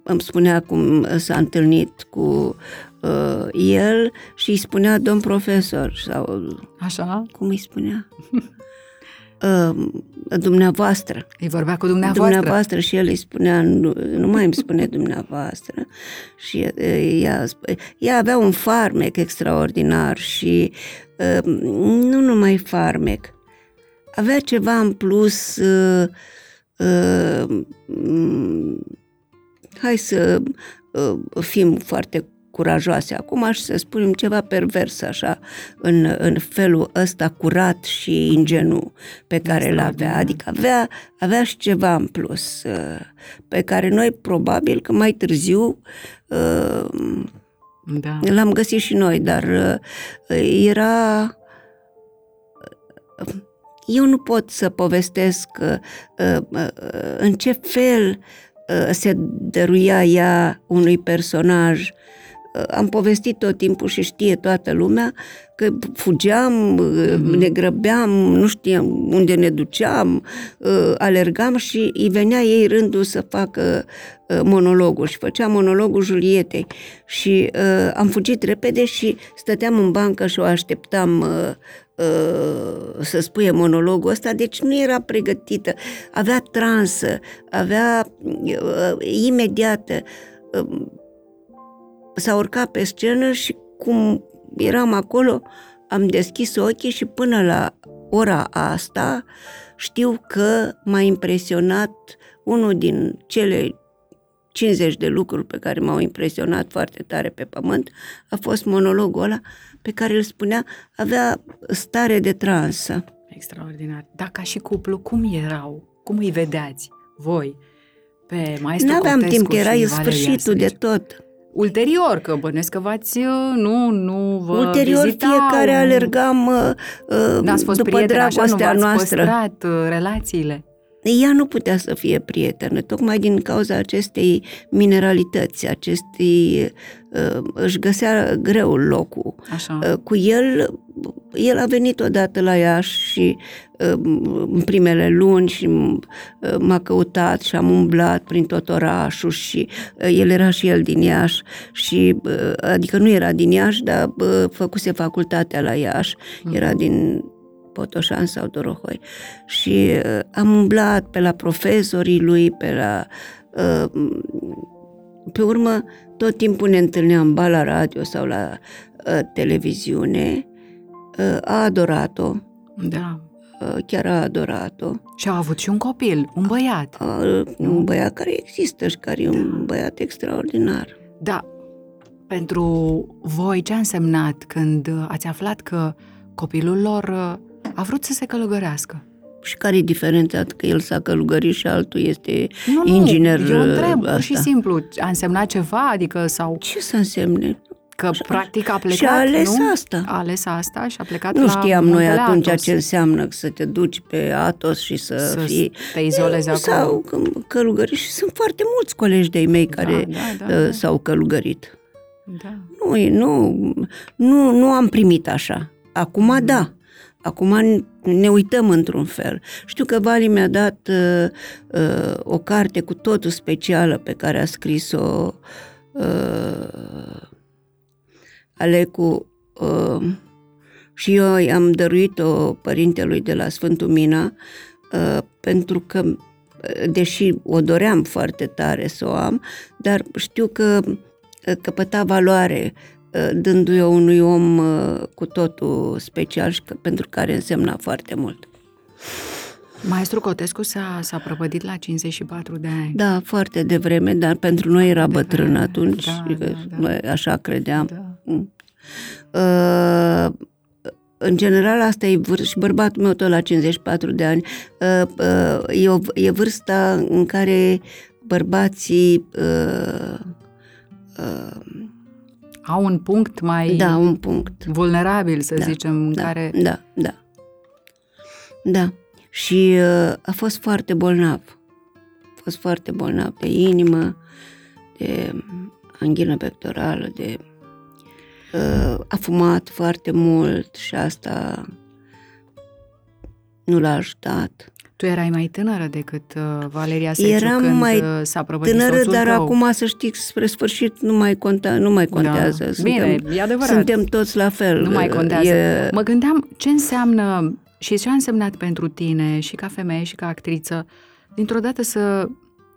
îmi spunea cum s-a întâlnit cu uh, el și îi spunea domn profesor sau Așa? cum îi spunea? <laughs> uh, dumneavoastră. Îi vorbea cu dumneavoastră. Dumneavoastră și el îi spunea, nu, nu mai îmi spune dumneavoastră. Și uh, ea, sp- ea avea un farmec extraordinar și uh, nu numai farmec, avea ceva în plus, uh, uh, mm, hai să uh, fim foarte curajoase acum și să spunem ceva pervers așa, în, în felul ăsta curat și ingenu pe care îl avea. Extraordinar. Adică avea, avea și ceva în plus, uh, pe care noi probabil că mai târziu uh, Da. L-am găsit și noi, dar uh, era... Eu nu pot să povestesc uh, uh, în ce fel uh, se dăruia ea unui personaj uh, am povestit tot timpul și știe toată lumea că fugeam, mm-hmm. ne grăbeam, nu știam unde ne duceam, alergam și îi venea ei rândul să facă monologul și făcea monologul Julietei și am fugit repede și stăteam în bancă și o așteptam să spuie monologul ăsta, deci nu era pregătită, avea transă, avea imediată s-a urcat pe scenă și cum eram acolo, am deschis ochii și până la ora asta știu că m-a impresionat unul din cele 50 de lucruri pe care m-au impresionat foarte tare pe pământ, a fost monologul ăla pe care îl spunea, avea stare de transă. Extraordinar. Dar ca și cuplu, cum erau? Cum îi vedeați voi? Pe maestru Nu aveam timp, că era sfârșitul de tot. Ulterior, că bănesc că v-ați, uh, nu, nu vă Ulterior vizitau, fiecare alergam uh, uh N-ați fost după prieten, așa, nu v-ați noastră. păstrat uh, relațiile? Ea nu putea să fie prietenă, tocmai din cauza acestei mineralități, acestei, uh, își găsea greu locul. Așa. Uh, cu el, el a venit odată la Iași și uh, în primele luni și m-a căutat și am umblat prin tot orașul și el era și el din Iași și adică nu era din Iași, dar făcuse facultatea la Iași, mm. era din Potoșan sau Dorohoi. Și uh, am umblat pe la profesorii lui, pe la... Uh, pe urmă, tot timpul ne întâlneam ba la radio sau la uh, televiziune. Uh, a adorat-o. Da. Uh, chiar a adorat-o. Și a avut și un copil, un băiat. Uh, un băiat care există și care e un băiat extraordinar. Da. Pentru voi ce a însemnat când ați aflat că copilul lor uh, a vrut să se călugărească. Și care e diferența că el s-a călugărit și altul este nu, inginer? Nu, eu întreb, pur și simplu, a însemnat ceva? Adică sau... Ce să însemne? Că și practic a plecat, Și a ales nu? asta. A ales asta și a plecat Nu la știam noi atunci Atos. ce înseamnă să te duci pe Atos și să, să fii... te izolezi acolo. Sau călugărit și sunt foarte mulți colegi de-ai mei Da, care da, da, uh, da. s-au călugărit. Da. Nu, e- nu, nu, nu am primit așa. Acum Mm. da. Acum ne uităm într-un fel. Știu că Vali mi-a dat uh, uh, o carte cu totul specială pe care a scris-o uh, Alecu uh, și eu am dăruit-o părintelui de la Sfântul Mina uh, pentru că, uh, deși o doream foarte tare să o am, dar știu că uh, căpăta valoare uh, dându-i o unui om uh, cu totul special și că, pentru care însemna foarte mult. Maestru Cotescu s-a, s-a prăpădit la 54 de ani. Da, foarte devreme, dar pentru noi era Devreme, bătrân atunci, da, și da, că da. noi așa credeam. Da. Mm. Uh, în general, asta e vârsta, și bărbatul meu tot la 54 de ani, uh, uh, e, o, e vârsta în care bărbații uh, uh, Au un punct mai da, un punct. vulnerabil, să Da, zicem, în Da, care... da, da. Da. Și uh, a fost foarte bolnav. A fost foarte bolnav de inimă, de anghină pectorală, de... Uh, a fumat foarte mult și asta nu l-a ajutat. Tu erai mai tânără decât uh, Valeria Seciu Eram când mai uh, s-a prăpădit Tânără, soțul dar tău. acum să știți că spre sfârșit nu mai, conta, nu mai contează. Da. Suntem, Bine, e adevărat. suntem toți la fel. Nu mai contează. E, Mă gândeam ce înseamnă și ce a însemnat pentru tine și ca femeie și ca actriță dintr-o dată să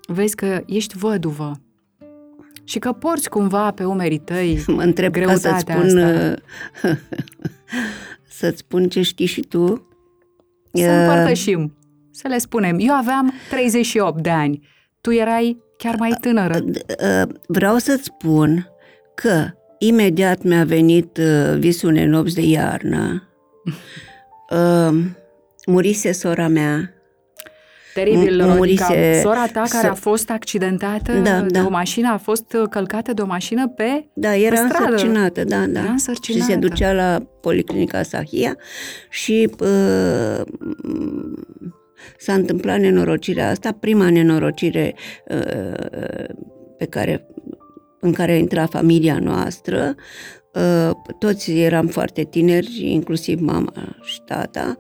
vezi că ești văduvă și că porți cumva pe umerii tăi <laughs> Mă întreb ca să-ți greutatea spun, asta. <laughs> să-ți spun ce știi și tu. Să E, împărtășim, să le spunem. Eu aveam 38 de ani, tu erai chiar mai tânără. e, Vreau să-ți spun că imediat mi-a venit e, visul unei nopți de iarnă. E, <laughs> Murise sora mea. Teribil, mu- Rodica. murise- Sora ta care să- a fost accidentată Da, de da. o mașină, a fost călcată de o mașină pe... Da, era Pe stradă. însărcinată, da, da. Era însărcinată. Și se ducea la Policlinica Sahia și uh, s-a întâmplat nenorocirea asta, prima nenorocire uh, pe care, în care a intrat familia noastră. Uh, toți eram foarte tineri, inclusiv mama și tata.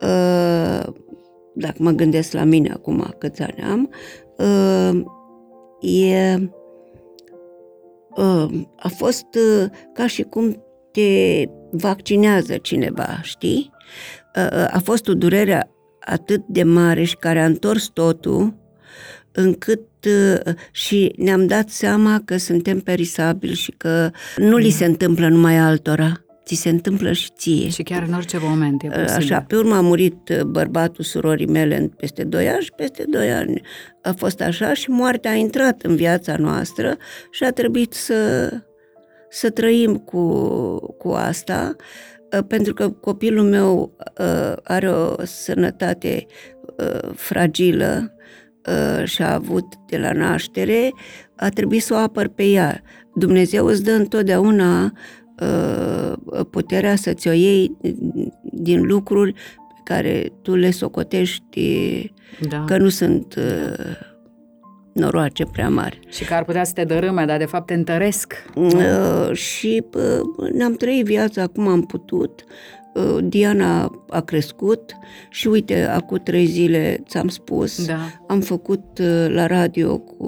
Uh, dacă mă gândesc la mine acum câți ani am, uh, e, uh, a fost uh, ca și cum te vaccinează cineva, știi? Uh, a fost o durere atât de mare și care a întors totul, încât uh, și ne-am dat seama că suntem perisabili și că nu li se întâmplă numai altora, ți se întâmplă și ție. Și chiar în orice moment e posibil. Așa, pe urmă a murit uh, bărbatul surorii mele peste 2 ani și peste 2 ani a fost așa și moartea a intrat în viața noastră și a trebuit să, să trăim cu, cu asta, uh, pentru că copilul meu uh, are o sănătate fragilă și a avut de la naștere, a trebuit să o apăr pe ea. Dumnezeu îți dă întotdeauna Uh, puterea să-ți o iei din lucruri pe care tu le socotești da. că nu sunt uh, noroace prea mari. Și că ar putea să te dărâme, dar de fapt te întăresc. Uh, și uh, ne-am trăit viața cum am putut. Uh, Diana a crescut și uite, acum trei zile ți-am spus, da. am făcut uh, la radio cu,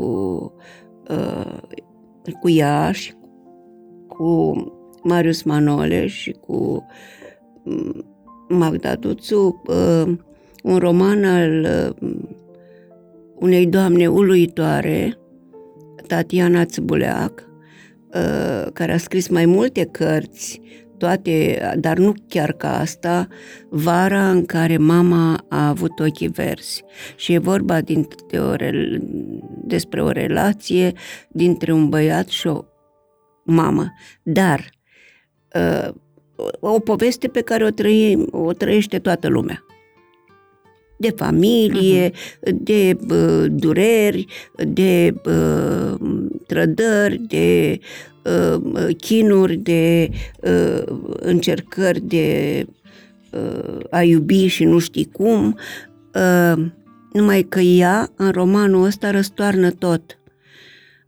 uh, cu ea și cu Marius Manole și cu mm, Magda Duțu, uh, un roman al uh, unei doamne uluitoare, Tatiana Țbuleac, uh, care a scris mai multe cărți, toate, dar nu chiar ca asta, vara în care mama a avut ochii verzi. Și e vorba de o, despre o relație dintre un băiat și o mamă. Dar uh, o poveste pe care o, trăi, o trăiește toată lumea. De familie, uh-huh. de uh, dureri, de uh, trădări, de uh, chinuri, de uh, încercări de uh, a iubi și nu știi cum. Uh, numai că ea, în romanul ăsta, răstoarnă tot.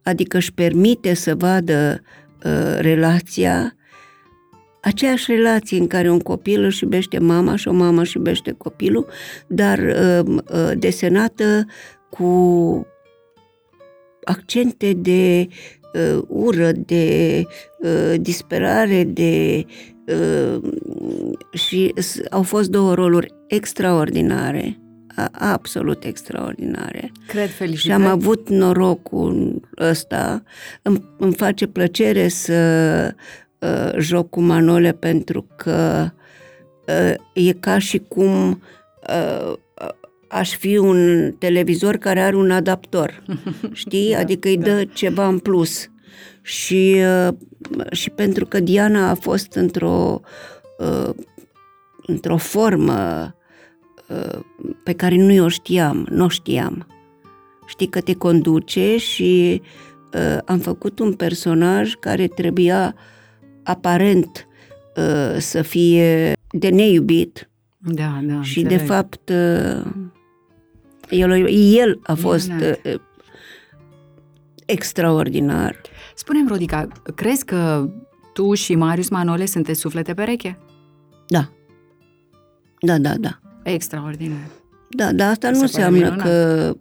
Adică își permite să vadă uh, relația aceeași relație în care un copil își iubește mama și o mamă își iubește copilul, dar uh, uh, desenată cu accente de uh, ură, de uh, disperare, de uh, și au fost două roluri extraordinare absolut extraordinare. Cred, felicitări. Și am avut norocul ăsta. Îmi, îmi face plăcere să uh, joc cu Manole pentru că uh, e ca și cum uh, aș fi un televizor care are un adaptor, <laughs> știi? Da, adică îi da. dă ceva în plus. Și, uh, și pentru că Diana a fost într-o uh, într-o formă uh, pe care nu o știam, nu o știam. Știi că te conduce și uh, am făcut un personaj care trebuia uh, aparent uh, să fie de neiubit. Da, da. Și înțeleg. de fapt uh, el, el a fost uh, extraordinar. Spune-mi, Rodica, crezi că tu și Marius Manole sunteți suflete pereche? Da. Da, da, da. Extraordinar. Da, dar asta nu înseamnă că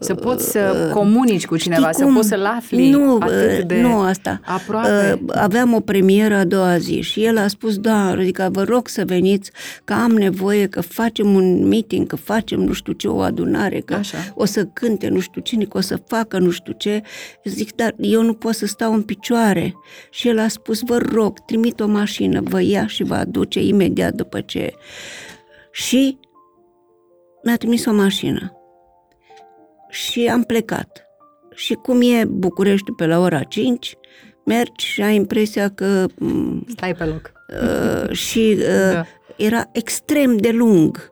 să poți să uh, comunici cu cineva, să poți să-l afli nu, atât uh, de Nu asta. aproape. Uh, aveam o premieră a doua zi și el a spus, da, adică vă rog să veniți, că am nevoie, că facem un meeting, că facem nu știu ce, o adunare, că Așa. o să cânte nu știu cine, că o să facă nu știu ce. Zic, dar eu nu pot să stau în picioare. Și el a spus, vă rog, trimit o mașină, vă ia și vă aduce imediat după ce... Și mi-a trimis o mașină și am plecat. Și cum e București pe la ora 5, mergi și ai impresia că... Mm, Stai pe loc. Uh, <laughs> și uh, da. era extrem de lung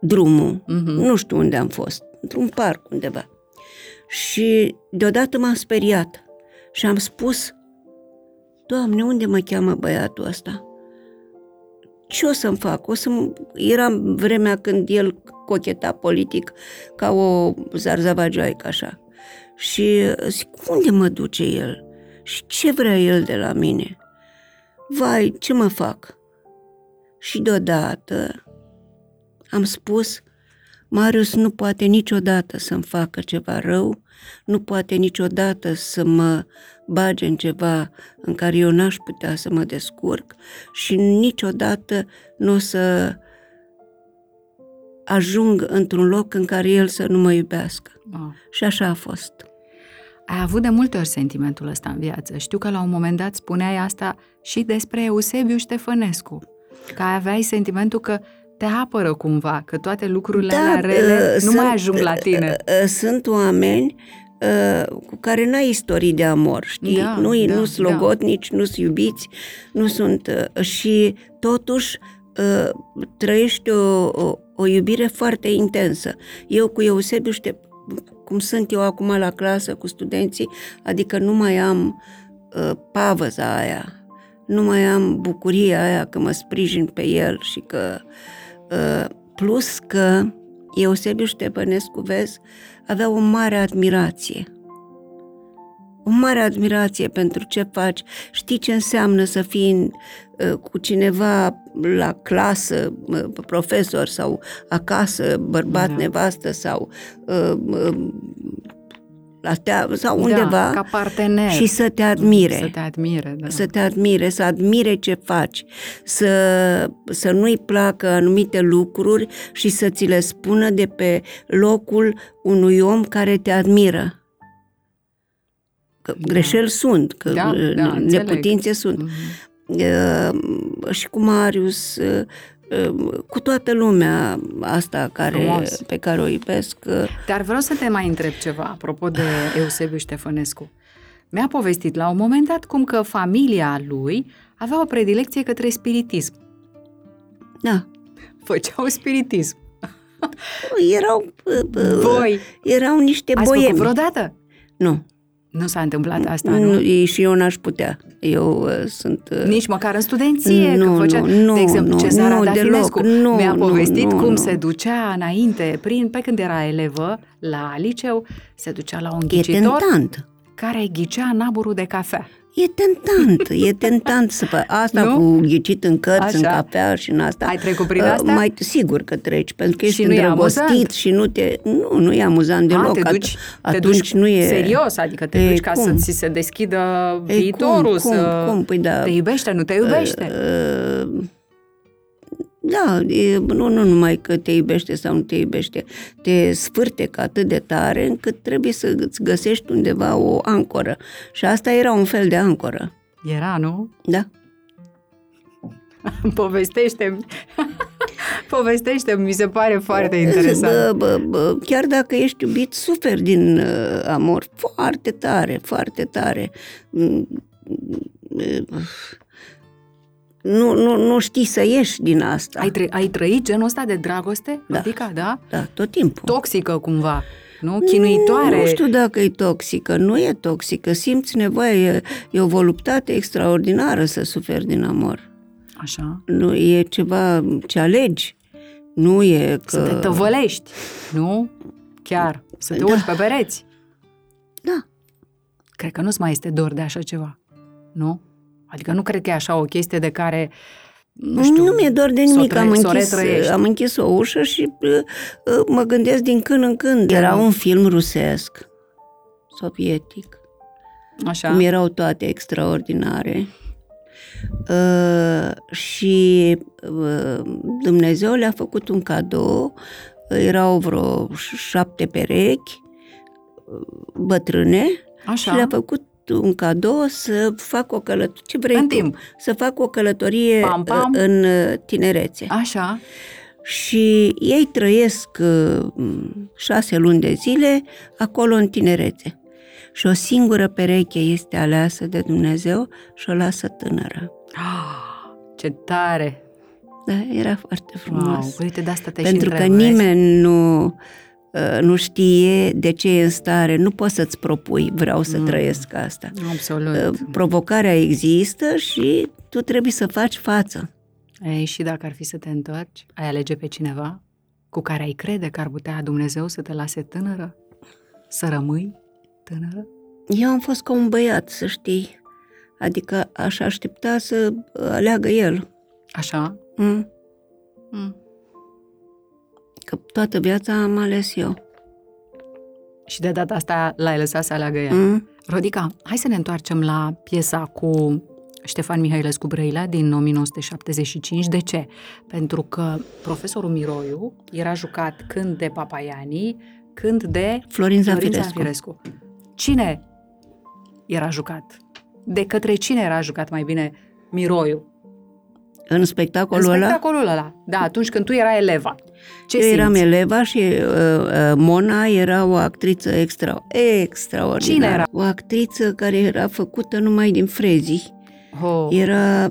drumul. Uh-huh. Nu știu unde am fost. Într-un parc undeva. Și deodată m-am speriat și am spus, Doamne, unde mă cheamă băiatul ăsta? Ce o să-mi fac? O să Era vremea când el cocheta politic ca o zarzavagioaică așa. Și zic, unde mă duce el? Și ce vrea el de la mine? Vai, ce mă fac? Și deodată am spus, Marius nu poate niciodată să-mi facă ceva rău, nu poate niciodată să mă bage în ceva în care eu n-aș putea să mă descurc și niciodată nu o să ajung într-un loc în care el să nu mă iubească. Oh. Și așa a fost. Ai avut de multe ori sentimentul ăsta în viață. Știu că la un moment dat spuneai asta și despre Eusebiu Ștefănescu. Că aveai sentimentul că te apără cumva, că toate lucrurile da, alea rele uh, nu sunt, mai ajung la tine. Uh, uh, sunt oameni uh, cu care n-ai istorii de amor, știi? Da, nu da, nu sunt da. logotnici, nu sunt iubiți, nu sunt... Uh, și totuși uh, trăiești o, o, o iubire foarte intensă. Eu cu Eusebiu știu cum sunt eu acum la clasă cu studenții, adică nu mai am uh, pavăza aia, nu mai am bucuria aia că mă sprijin pe el și că uh, Uh, plus că Eusebiu Ștepănescu, vezi, avea o mare admirație. O mare admirație pentru ce faci. Știi ce înseamnă să fii uh, cu cineva la clasă, uh, profesor sau acasă, bărbat, da. nevastă sau la stea, sau da, undeva ca partener. și să te admire. Să te admire, da. Să te admire, să admire ce faci, să, să nu-i placă anumite lucruri și să ți le spună de pe locul unui om care te admiră. Că da. greșeli sunt, că da, da, neputințe sunt. Mm-hmm. Uh, și cu Marius, uh, cu toată lumea asta care, pe care o iubesc. Dar vreau să te mai întreb ceva apropo de Eusebiu Ștefănescu. Mi-a povestit la un moment dat cum că familia lui avea o predilecție către spiritism. Da. Făceau spiritism. Erau... Voi? Erau niște Ați boiemi. vreodată? Nu. Nu s-a întâmplat asta, nu? nu? Și eu n-aș putea. Eu uh, sunt... Uh... Nici măcar în studenție? Nu, că făcea, nu, de exemplu, nu, Cezara nu, Dafinescu nu, mi-a povestit nu, cum nu. se ducea înainte, prin, pe când era elevă, la liceu, se ducea la un ghicitor e tentant. care ghicea naburul de cafea. E tentant, e tentant să fac asta nu? cu ghicit în cărți, Așa. în cafea și în asta. Ai trecut prin asta? Uh, mai sigur că treci, pentru că ești și îndrăgostit și nu te... Nu, nu e amuzant deloc. A, te duci, atunci te duci nu e... serios, adică te e, duci ca cum? să ți se deschidă e, viitorul, cum, să... Cum, cum? Păi da, te iubește, nu te iubește? Uh, uh, da, e, nu, nu numai că te iubește sau nu te iubește, te sfârtecă atât de tare încât trebuie să îți găsești undeva o ancoră. Și asta era un fel de ancoră. Era, nu? Da. <laughs> povestește povestește <laughs> mi se pare foarte interesant. Bă, bă, bă, chiar dacă ești iubit, suferi din uh, amor foarte tare, foarte tare. Mm, nu, nu, nu știi să ieși din asta. Ai, tră- ai trăit genul ăsta de dragoste? Da. Adică, da? Da, tot timpul. Toxică cumva nu? Chinuitoare. Nu, nu știu dacă e toxică, nu e toxică, simți nevoie, e, e o voluptate extraordinară să suferi din amor. Așa. Nu e ceva ce alegi, nu e că... Să te tăvălești, nu? Chiar, să te da. urci pe pereți. Da. Cred că nu-ți mai este dor de așa ceva, nu? Adică nu cred că e așa o chestie de care nu știu, Nu mi-e dor de nimic, am închis, am închis o ușă și uh, uh, mă gândesc din când în când. Era un film rusesc, sovietic, Așa. cum erau toate extraordinare. Uh, și uh, Dumnezeu le-a făcut un cadou, erau vreo șapte perechi uh, bătrâne Așa. și le-a făcut un cadou să fac o călătorie, ce vrei în tu, timp. să fac o călătorie pam, pam. în uh, tinerețe. Așa. Și ei trăiesc uh, șase luni de zile acolo în tinerețe. Și o singură pereche este aleasă de Dumnezeu și o lasă tânără. Oh, <gasps> ce tare! Da, era foarte frumos. Wow, uite, de asta te Pentru și că întreb, nimeni nu, uh, nu știe de ce e în stare. Nu poți să-ți propui, vreau să mm. trăiesc asta. Absolut. Uh, provocarea există și tu trebuie să faci față. Ei, și dacă ar fi să te întorci, ai alege pe cineva cu care ai crede că ar putea Dumnezeu să te lase tânără? Să rămâi tânără? Eu am fost ca un băiat, să știi. Adică aș aștepta să aleagă el. Așa? Mm? Mm. Că toată viața am ales eu. Și de data asta l-ai lăsat să aleagă el. Mm? Rodica, hai să ne întoarcem la piesa cu Ștefan Mihailescu Brăila din 1975. De ce? Pentru că profesorul Miroiu era jucat când de Papaiani, când de Florin Florin Zanfirescu. Zanfirescu. Cine era jucat? De către cine era jucat mai bine Miroiu? În spectacolul În ăla, spectacolul ăla. Da, atunci când tu erai eleva. Ce eu simți? eram eleva și uh, uh, Mona era o actriță extra, extraordinară. Cine era? O actriță care era făcută numai din frezii. Oh. Era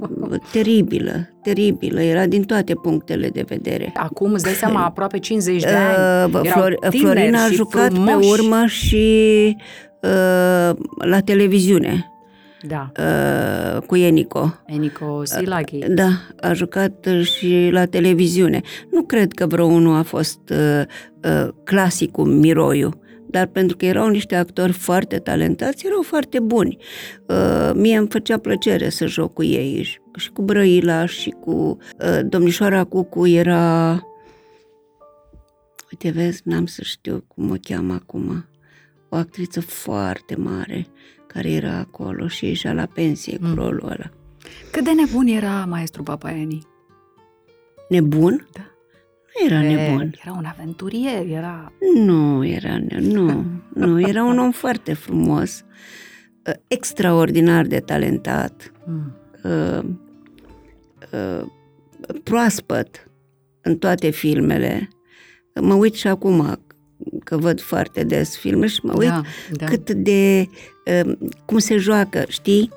teribilă, teribilă, era din toate punctele de vedere. Acum îți dai seama, aproape 50 de <laughs> ani. Uh, erau Flor- tineri Florina a și jucat frumoși. pe urmă și uh, la televiziune Da, uh, cu Enico. Enico Silaghi. Da, a jucat și la televiziune. Nu cred că vreo unul a fost uh, uh, clasicul Miroiu, dar pentru că erau niște actori foarte talentați, erau foarte buni. Uh, mie îmi făcea plăcere să joc cu ei și, și cu Brăila și cu uh, domnișoara Cucu era... Uite, vezi, n-am să știu cum o cheamă acum. O actriță foarte mare care era acolo și ieșea la pensie cu Mm. rolul ăla. Cât de nebun era maestru Papaiani? Nebun? Da. Nu era E, nebun. Era un aventurier, era... Nu era, ne- nu, <laughs> nu, era un om foarte frumos, uh, extraordinar de talentat, Mm. uh, uh, proaspăt în toate filmele. Mă uit și acum, că văd foarte des filme și mă uit da, da. cât de... uh, cum se joacă, știi?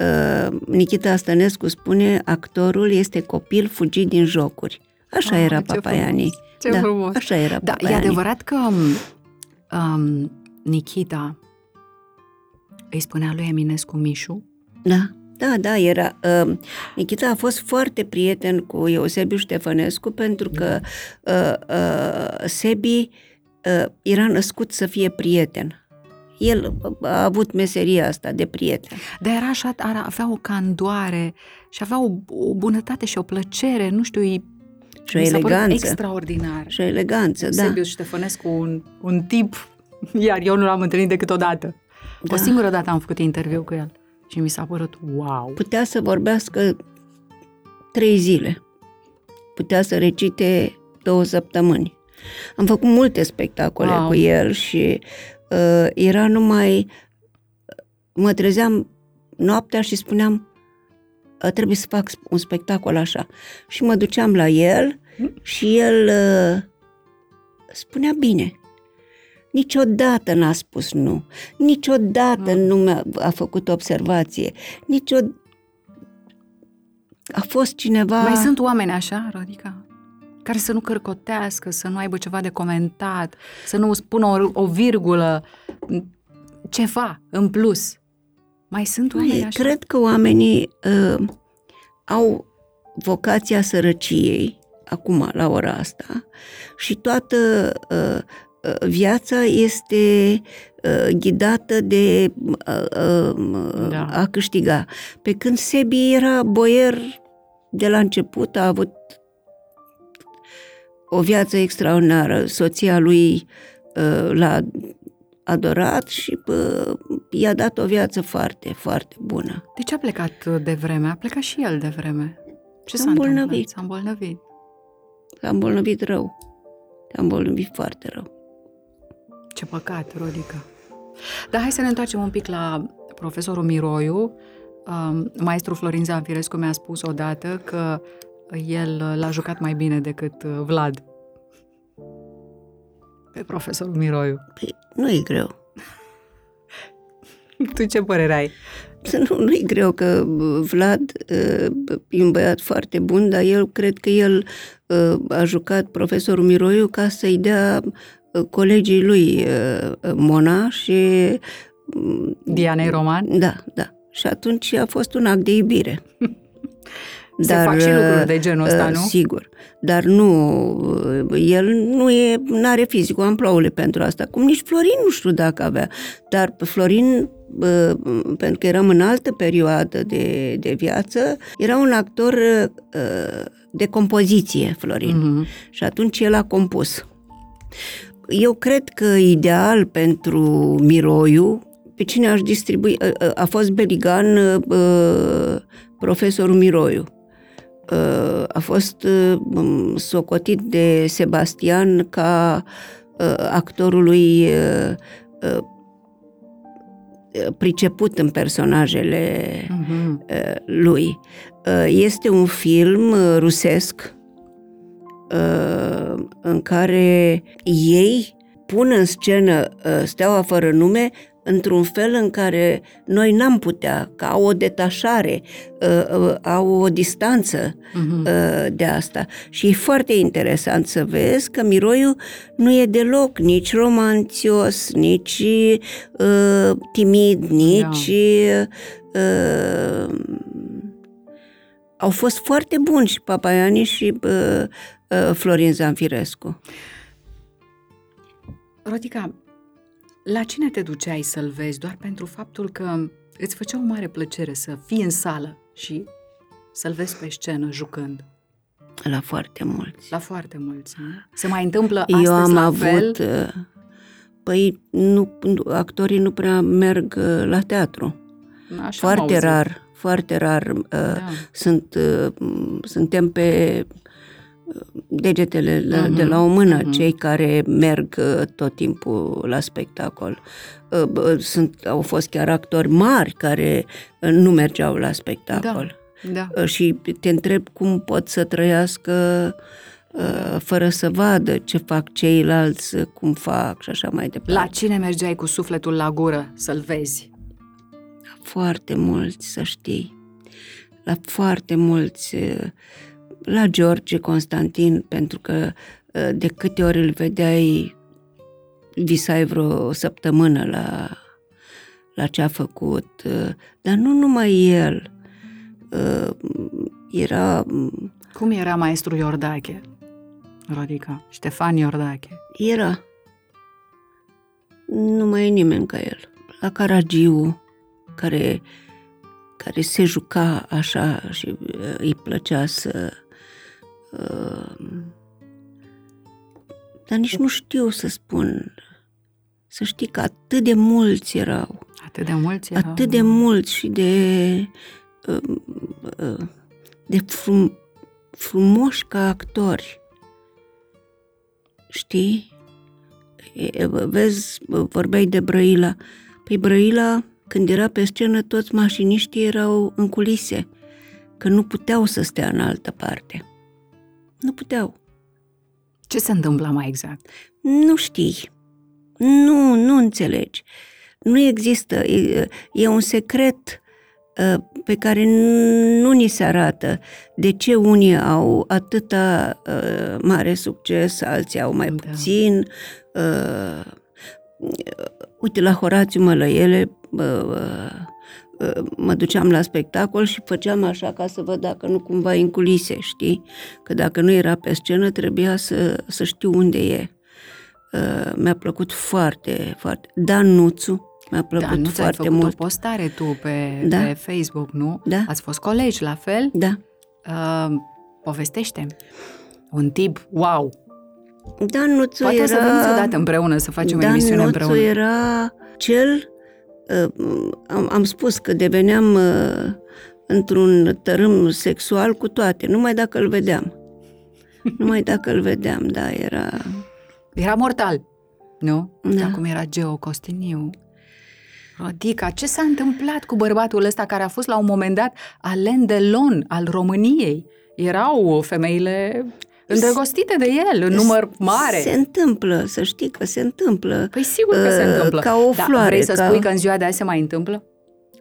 Uh, Nikita Stănescu spune, actorul este copil fugit din jocuri. Așa Ah, era ce Papaiani. frumos, ce da, frumos. Așa era Da, e Papaiani. adevărat că um, Nikita îi spunea lui Eminescu Mișu. Da, da, da, era. Uh, Nikita a fost foarte prieten cu Eusebiu Ștefănescu pentru că uh, uh, Sebi uh, era născut să fie prieten. El a avut meseria asta de prieten. Dar era așa, ar avea o candoare și avea o, o bunătate și o plăcere, nu știu, e, Și o mi s-a părut eleganță. extraordinar. Și o eleganță, da. Eusebiu Ștefănescu, un, un tip, <laughs> iar eu nu l-am întâlnit decât o dată. Da. O singură dată am făcut interviu cu el și mi s-a părut wow. Putea să vorbească trei zile. Putea să recite două săptămâni. Am făcut multe spectacole Wow. cu el și uh, era numai... Mă trezeam noaptea și spuneam "A, trebuie să fac un spectacol așa. Și mă duceam la el și el uh, spunea bine. Niciodată n-a spus nu. Niciodată Mm. nu mi-a a făcut observație. Nicio... A fost cineva... Mai sunt oameni așa, Rodica? Care să nu cărcotească, să nu aibă ceva de comentat, să nu spună o, o virgulă, ceva în plus. Mai sunt oameni Ei, așa? Cred că oamenii uh, au vocația sărăciei, acum, la ora asta, și toată uh, uh, viața este uh, ghidată de uh, uh, Da. a câștiga. Pe când Sebi era boier de la început, a avut o viață extraordinară. Soția lui uh, l-a adorat și uh, i-a dat o viață foarte, foarte bună. De ce a plecat de vreme? A plecat și el de vreme. Ce S-a s-a întâmplat? îmbolnăvit. S-a îmbolnăvit. S-a îmbolnăvit rău. S-a îmbolnăvit foarte rău. Ce păcat, Rodica. Dar hai să ne întoarcem un pic la profesorul Miroiu. Um, Maestru Florin Zanfirescu mi-a spus odată că el l-a jucat mai bine decât uh, Vlad. Pe profesorul Miroiu. Păi, nu e greu. <laughs> Tu ce părere ai? <laughs> Nu, nu e greu că uh, Vlad uh, e un băiat foarte bun, dar eu cred că el uh, a jucat profesorul Miroiu ca să-i dea uh, colegii lui uh, Mona și... Dianei Roman? Da, da. Și atunci a fost un act de iubire. <laughs> Se fac și lucruri de genul ăsta, uh, nu? Sigur, dar nu, uh, el nu e, are fizicul amploule pentru asta, cum nici Florin nu știu dacă avea, dar Florin uh, pentru că eram în altă perioadă de, de viață, era un actor uh, de compoziție, Florin. Mhm. Și atunci el a compus. Eu cred că ideal pentru Miroiu, pe cine aș distribui, a- a- a fost Beligan, uh, profesorul Miroiu. Uh, A fost uh, socotit de Sebastian ca uh, actorul lui uh, uh, priceput în personajele Mhm. uh, lui. Uh, Este un film uh, rusesc uh, în care ei pun în scenă uh, Steaua fără nume într-un fel în care noi n-am putea, că au o detașare, uh, uh, au o distanță Mhm. uh, de asta. Și e foarte interesant să vezi că Miroiu nu e deloc nici romanțios, nici uh, timid, nici... Uh, au fost foarte buni și Papaiani și uh, uh, Florin Zanfirescu. Rodica, la cine te duceai să-l vezi doar pentru faptul că îți făcea o mare plăcere să fii în sală și să-l vezi pe scenă jucând? La foarte mulți. La foarte mulți, nu? Se mai întâmplă astăzi Eu am la avut... fel? uh, Păi, nu, nu, actorii nu prea merg uh, la teatru. Așa am foarte auzit. rar, foarte rar. uh, Da. Sunt, uh, m, suntem pe uh, degetele la, Mhm, de la o mână mhm. cei care merg uh, tot timpul la spectacol. Uh, bă, Sunt, au fost chiar actori mari care uh, nu mergeau la spectacol. Da. Uh, Și te întreb cum pot să trăiască uh, fără să vadă ce fac ceilalți, uh, cum fac și așa mai departe. La cine mergeai cu sufletul la gură să-l vezi? foarte mulți, să știi. La foarte mulți. uh, La George Constantin, pentru că uh, de câte ori îl vedeai, visai vreo săptămână la, la ce a făcut. uh, Dar nu numai el. Uh, Era, Cum era maestru Iordache? Rodica, Ștefan Iordache. era. Nu mai e nimeni ca el. La Caragiu, care, care se juca așa și uh, îi plăcea să... Uh, dar nici nu știu să spun. Să știi că atât de mulți erau. Atât de mulți erau. Atât de mulți și de... uh, uh, de frum, frumoși ca actori. Știi? E, Vezi, vorbeai de Brăila. Păi Brăila, când era pe scenă, toți mașiniștii erau în culise, că nu puteau să stea în altă parte. Nu puteau. Ce se întâmpla mai exact? Nu știi. Nu, nu înțelegi. Nu există. E, e un secret uh, pe care nu ni se arată. De ce unii au atâta uh, mare succes, alții au mai Da. puțin. Uh, uite, la Horațiu Mălăiele uh, uh, mă duceam la spectacol și făceam așa ca să văd dacă nu cumva e în culise, știi? Că dacă nu era pe scenă, trebuia să, să știu unde e. Uh, mi-a plăcut foarte, foarte. Dan Nuțu mi-a plăcut Da, nu ți-ai foarte făcut mult. o postare tu pe, Da. pe Facebook, nu? Da. Ați fost colegi la fel? Da. Uh, povestește Un tip, wow! Dan Nuțu Poate era... o să veniți odată împreună să facem Dan emisiune Nuțu împreună. era cel... uh, Am, am spus că deveneam uh, într-un tărâm sexual cu toate, numai dacă îl vedeam. <laughs> numai dacă îl vedeam, da, era... Era mortal, nu? Da. Acum era Geo Costiniu. Rodica, ce s-a întâmplat cu bărbatul ăsta care a fost la un moment dat alen de lon al României? Erau femeile îndrăgostite de el, în număr mare. Se întâmplă, să știi că se întâmplă. Păi sigur că se Uh, întâmplă. ca o Dar floare, vrei să ca- spui că în ziua de azi se mai întâmplă?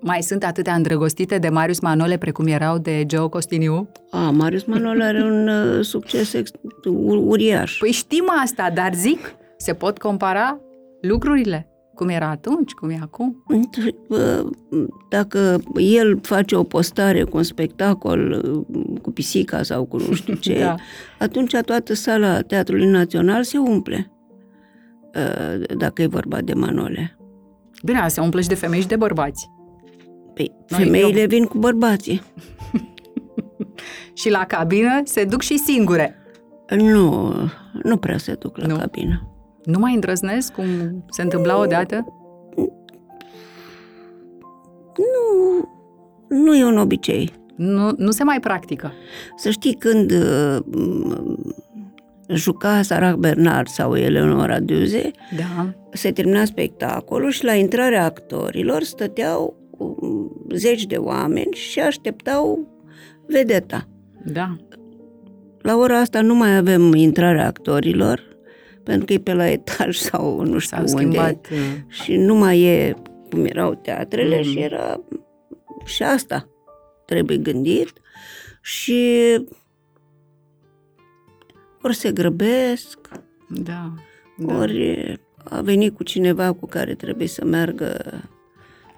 Mai sunt atâtea îndrăgostite de Marius Manole precum erau de Geo Costiniu? A, Marius Manol are un uh, succes ex- u- uriaș. Păi știm asta, dar zic, se pot compara lucrurile Cum era atunci, cum e acum? Bă, Dacă el face o postare cu un spectacol uh, cu pisica sau cu nu știu ce, <laughs> Da. atunci toată sala Teatrului Național se umple. Uh, Dacă e vorba de Manole. Bine, se umple și de femei și de bărbați. Păi, Noi, femeile vin cu bărbații. <laughs> Și la cabină se duc și singure. Nu, nu prea se duc la Nu. cabină. Nu mai îndrăznesc cum se întâmpla odată? Nu, nu e un obicei. Nu, nu se mai practică. Să știi când uh, m, juca Sarah Bernard sau Eleonora Duze, Da. se termina spectacolul și la intrarea actorilor stăteau um, zeci de oameni și așteptau vedeta. Da. La ora asta nu mai avem intrarea actorilor, pentru că e pe la etaj <laughs> sau nu știu S-au unde. schimbat. uh, Și nu mai e cum erau teatrele Mhm. și era și asta trebuie gândit și ori se grăbesc, Da. da. da. ori a venit cu cineva cu care trebuie să meargă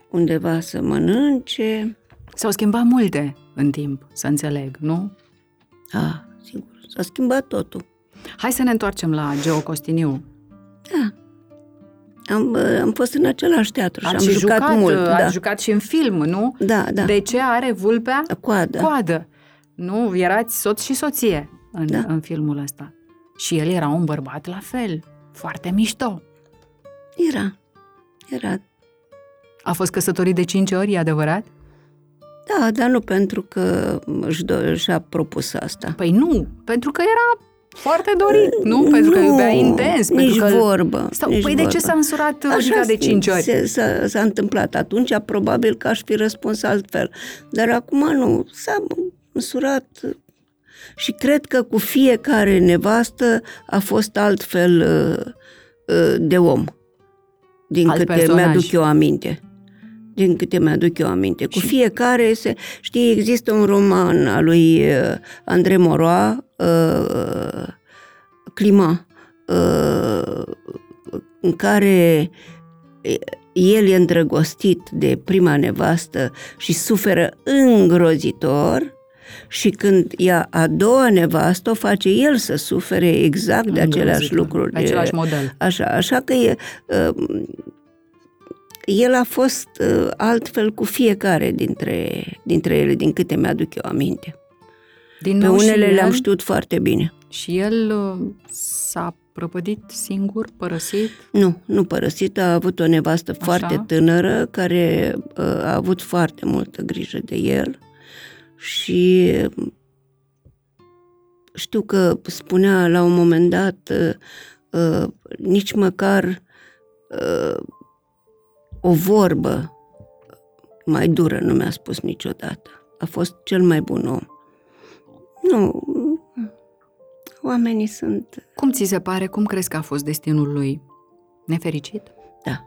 undeva să mănânce. S-au schimbat multe în timp, să înțeleg, nu? Ah, sigur, s-a schimbat totul. Hai să ne întoarcem la Geo Costiniu. Da. Am, am fost în același teatru și Ați am și jucat, jucat, mult. ați Da. jucat și în film, nu? da, da. De ce are vulpea Coadă. coadă? Nu, erați soț și soție în, Da. în filmul ăsta. Și el era un bărbat la fel, foarte mișto. Era. Era. A fost căsătorit de cinci ori, e adevărat? Da, dar nu pentru că își do- și-a propus asta. Păi nu, pentru că era foarte dorit, nu? Pentru că iubea intens. nici pentru că... vorbă. Sau, nici păi de vorbă. ce s-a însurat Așa Odica de cinci ori? Se, s-a, s-a întâmplat atunci, probabil că aș fi răspuns altfel. Dar acum nu, s-a însurat și cred că cu fiecare nevastă a fost altfel uh, uh, de om, din Alt câte personaj. mi-aduc eu aminte. Din câte mi-aduc eu aminte. Cu Și- fiecare, se, știi, există un roman al lui uh, André Moroa, uh, Clima, uh, în care el e îndrăgostit de prima nevastă și suferă îngrozitor și când ia a doua nevastă, o face el să sufere exact de aceleași Îngrozitor, lucruri. pe același model. Așa, așa că e, uh, el a fost uh, altfel cu fiecare dintre, dintre ele, din câte mi-aduc eu aminte. Din Pe nou și unele el, le-am știut foarte bine. Și el uh, s-a prăpădit singur, părăsit? Nu, nu părăsit, a avut o nevastă Așa. foarte tânără care uh, a avut foarte multă grijă de el și uh, știu că spunea la un moment dat uh, uh, nici măcar uh, o vorbă mai dură nu mi-a spus niciodată. A fost cel mai bun om. Nu, oamenii sunt... Cum ți se pare, cum crezi că a fost destinul lui? Nefericit? Da,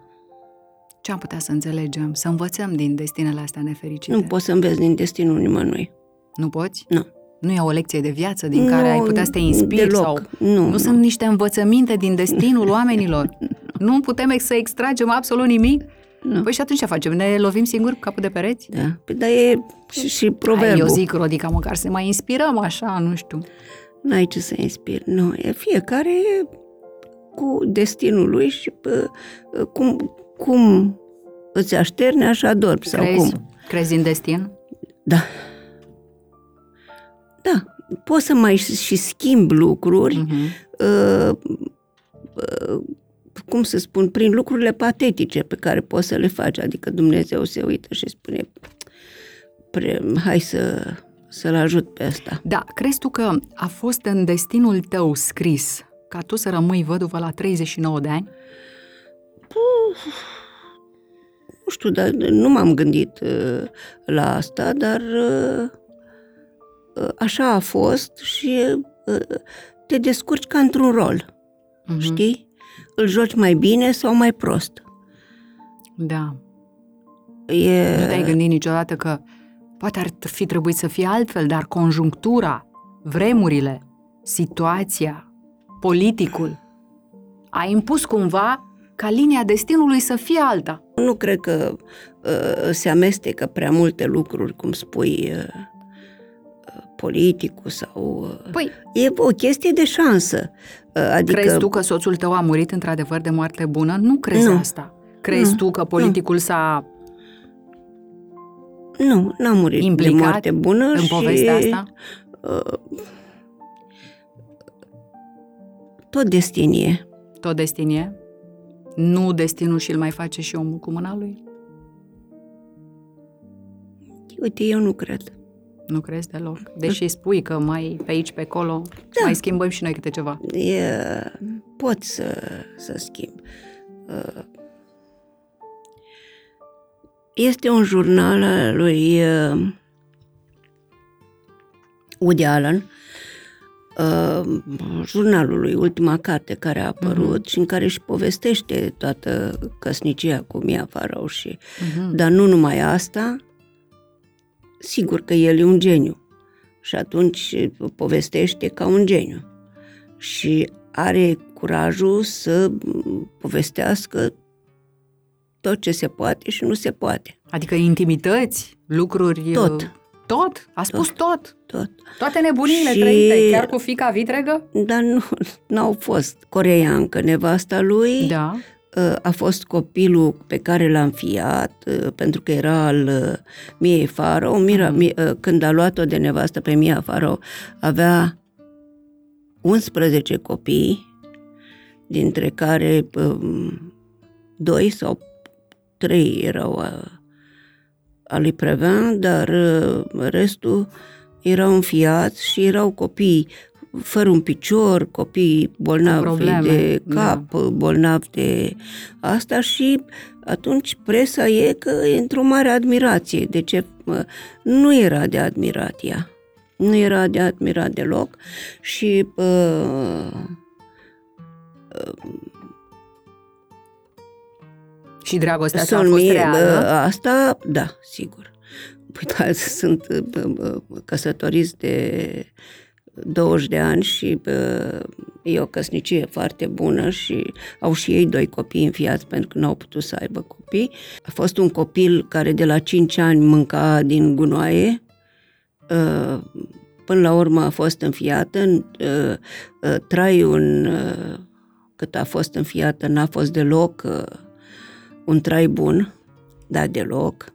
Ce am putea să înțelegem, să învățăm din destinele astea nefericite? nu poți să înveți din destinul nimănui. Nu poți? Nu. Nu e o lecție de viață din care Nu, ai putea să te inspiri? deloc. Sau... Nu, nu nu. sunt niște învățăminte din destinul <laughs> oamenilor? Nu putem ex- să extragem absolut nimic? Nu. Păi și atunci ce facem? Ne lovim singuri cu capul de pereți? Da, păi, dar e și, și Hai, proverbul. eu zic, Rodica, măcar să ne mai inspirăm așa, nu știu. N-ai ce să inspiri. Nu, e fiecare e cu destinul lui și pă, cum, cum îți așterne, așa dormi. Sau Crezi? cum. Crezi în destin? Da. Da, poți să mai și și schimbi lucruri, Mhm. uh, uh, cum să spun, prin lucrurile patetice pe care poți să le faci. Adică Dumnezeu se uită și spune, pre, hai să, să-l ajut pe ăsta. Da, crezi tu că a fost în destinul tău scris ca tu să rămâi văduvă la 39 de ani? Nu știu, dar nu m-am gândit uh, la asta, dar uh, uh, așa a fost și uh, te descurci ca într-un rol, Mhm. știi? Îl joci mai bine sau mai prost. Da. E... Nu te-ai gândit niciodată că poate ar fi trebuit să fie altfel, dar conjunctura, vremurile, situația, politicul a impus cumva ca linia destinului să fie alta. Nu cred că uh, se amestecă prea multe lucruri, cum spui, uh, uh, politicul sau... Uh, Păi, e o chestie de șansă. Uh, adică, crezi tu că soțul tău a murit într-adevăr de moarte bună? Nu crezi Nu. asta. Crezi Nu. tu că politicul s-a Nu, n-a murit implicat de moarte bună în și, povestea asta? Uh, tot destinie. Tot destinie? Nu destinul și îl mai face și omul cu mâna lui? Uite, eu nu cred. Nu crezi deloc? Deși spui că mai pe aici, pe acolo, Da. mai schimbăm și noi câte ceva. E, pot să, să schimb. Uh, Este un jurnal al lui uh, Woody Allen, uh, jurnalul lui, ultima carte care a apărut și în care își povestește toată căsnicia cu Mia Farrow și... Mhm. Dar nu numai asta, sigur că el e un geniu și atunci povestește ca un geniu și are curajul să m, povestească tot ce se poate și nu se poate. Adică intimități, lucruri... Tot. uh, Tot? A spus tot. Tot. Toate nebunile Și- trăite, chiar cu fica vitregă? Dar nu n-au fost coreeancă nevasta lui, Da. Uh, a fost copilul pe care l-a înfiat, uh, pentru că era al uh, Miei Farrow. Mira, Mhm. Mi- uh, când a luat-o de nevastă pe Mia Farrow, avea 11 copii, dintre care um, doi sau trei erau a, a lui Previn, dar uh, restul erau înfiați și erau copii fără un picior, copii bolnavi probleme, de da. cap, bolnavi de asta și atunci presa e că e într-o mare admirație. De ce? Mă, Nu era de admirat ea. Nu era de admirat deloc și uh, Și dragostea asta a Sunt fost mie, reală. bă, asta, da, sigur. Păi da, sunt bă, bă, căsătoriți de 20 de ani și bă, e o căsnicie foarte bună și au și ei doi copii înfiați pentru că n-au putut să aibă copii. A fost un copil care de la 5 ani mânca din gunoaie, uh, până la urmă a fost înfiată, uh, uh, traiul în, uh, cât a fost înfiată n-a fost deloc uh, un trai bun, da, deloc.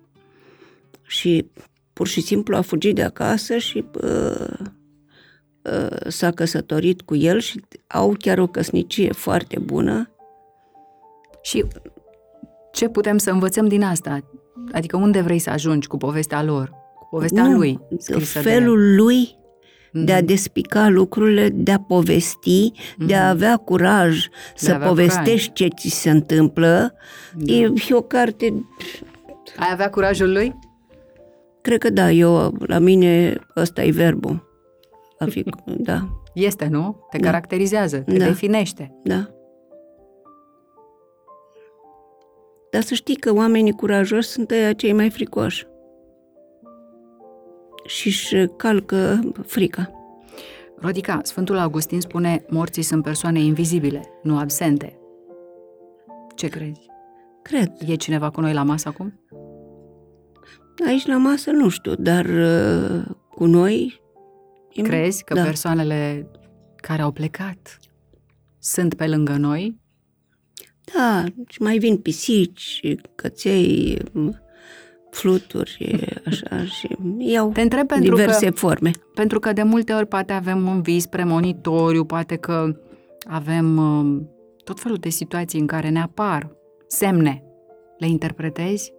Și pur și simplu a fugit de acasă și uh, uh, s-a căsătorit cu el și au chiar o căsnicie foarte bună. Și ce putem să învățăm din asta? Adică unde vrei să ajungi cu povestea lor? Cu povestea Nu, lui scrisă felul lui de... de a despica lucrurile, de a povesti, de a avea curaj să avea povestești ce ți se întâmplă. Da. E, e o carte Ai avea curajul lui? Cred că da, eu, la mine, ăsta e verbul. A fi, da, Este, nu? Te Da. caracterizează, te Da. definește. da. Dar să știi că oamenii curajoși sunt ăia cei mai fricoși. Și își calcă frica. Rodica, Sfântul Augustin spune, morții sunt persoane invizibile, nu absente. Ce crezi? Cred. E cineva cu noi la masă acum? Aici la masă nu știu, dar uh, cu noi... e- Crezi că da. persoanele care au plecat sunt pe lângă noi? Da, și mai vin pisici, căței, fluturi, așa, și iau Te întreb pentru diverse că, forme. pentru că de multe ori poate avem un vis premonitoriu, poate că avem uh, tot felul de situații în care ne apar semne. Le interpretezi?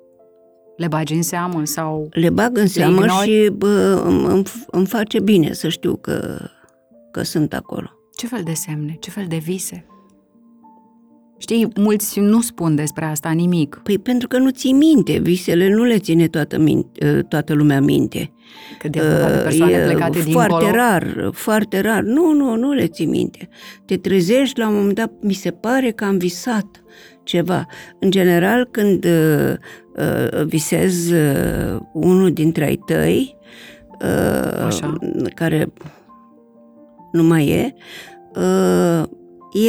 Le bagi în seamă sau... Le bag în seamă ignori? și bă, îmi, îmi, îmi face bine să știu că, că sunt acolo. Ce fel de semne? Ce fel de vise? Știi, mulți nu spun despre asta nimic. Păi pentru că nu ții minte, visele nu le ține toată, minte, toată lumea minte. Că de vorba de persoane E plecate foarte dincolo. rar, foarte rar. Nu, nu, nu le ții minte. Te trezești la un moment dat, mi se pare că am visat ceva. În general, când uh, uh, visez uh, unul dintre ai tăi, uh, Așa. care nu mai e, uh,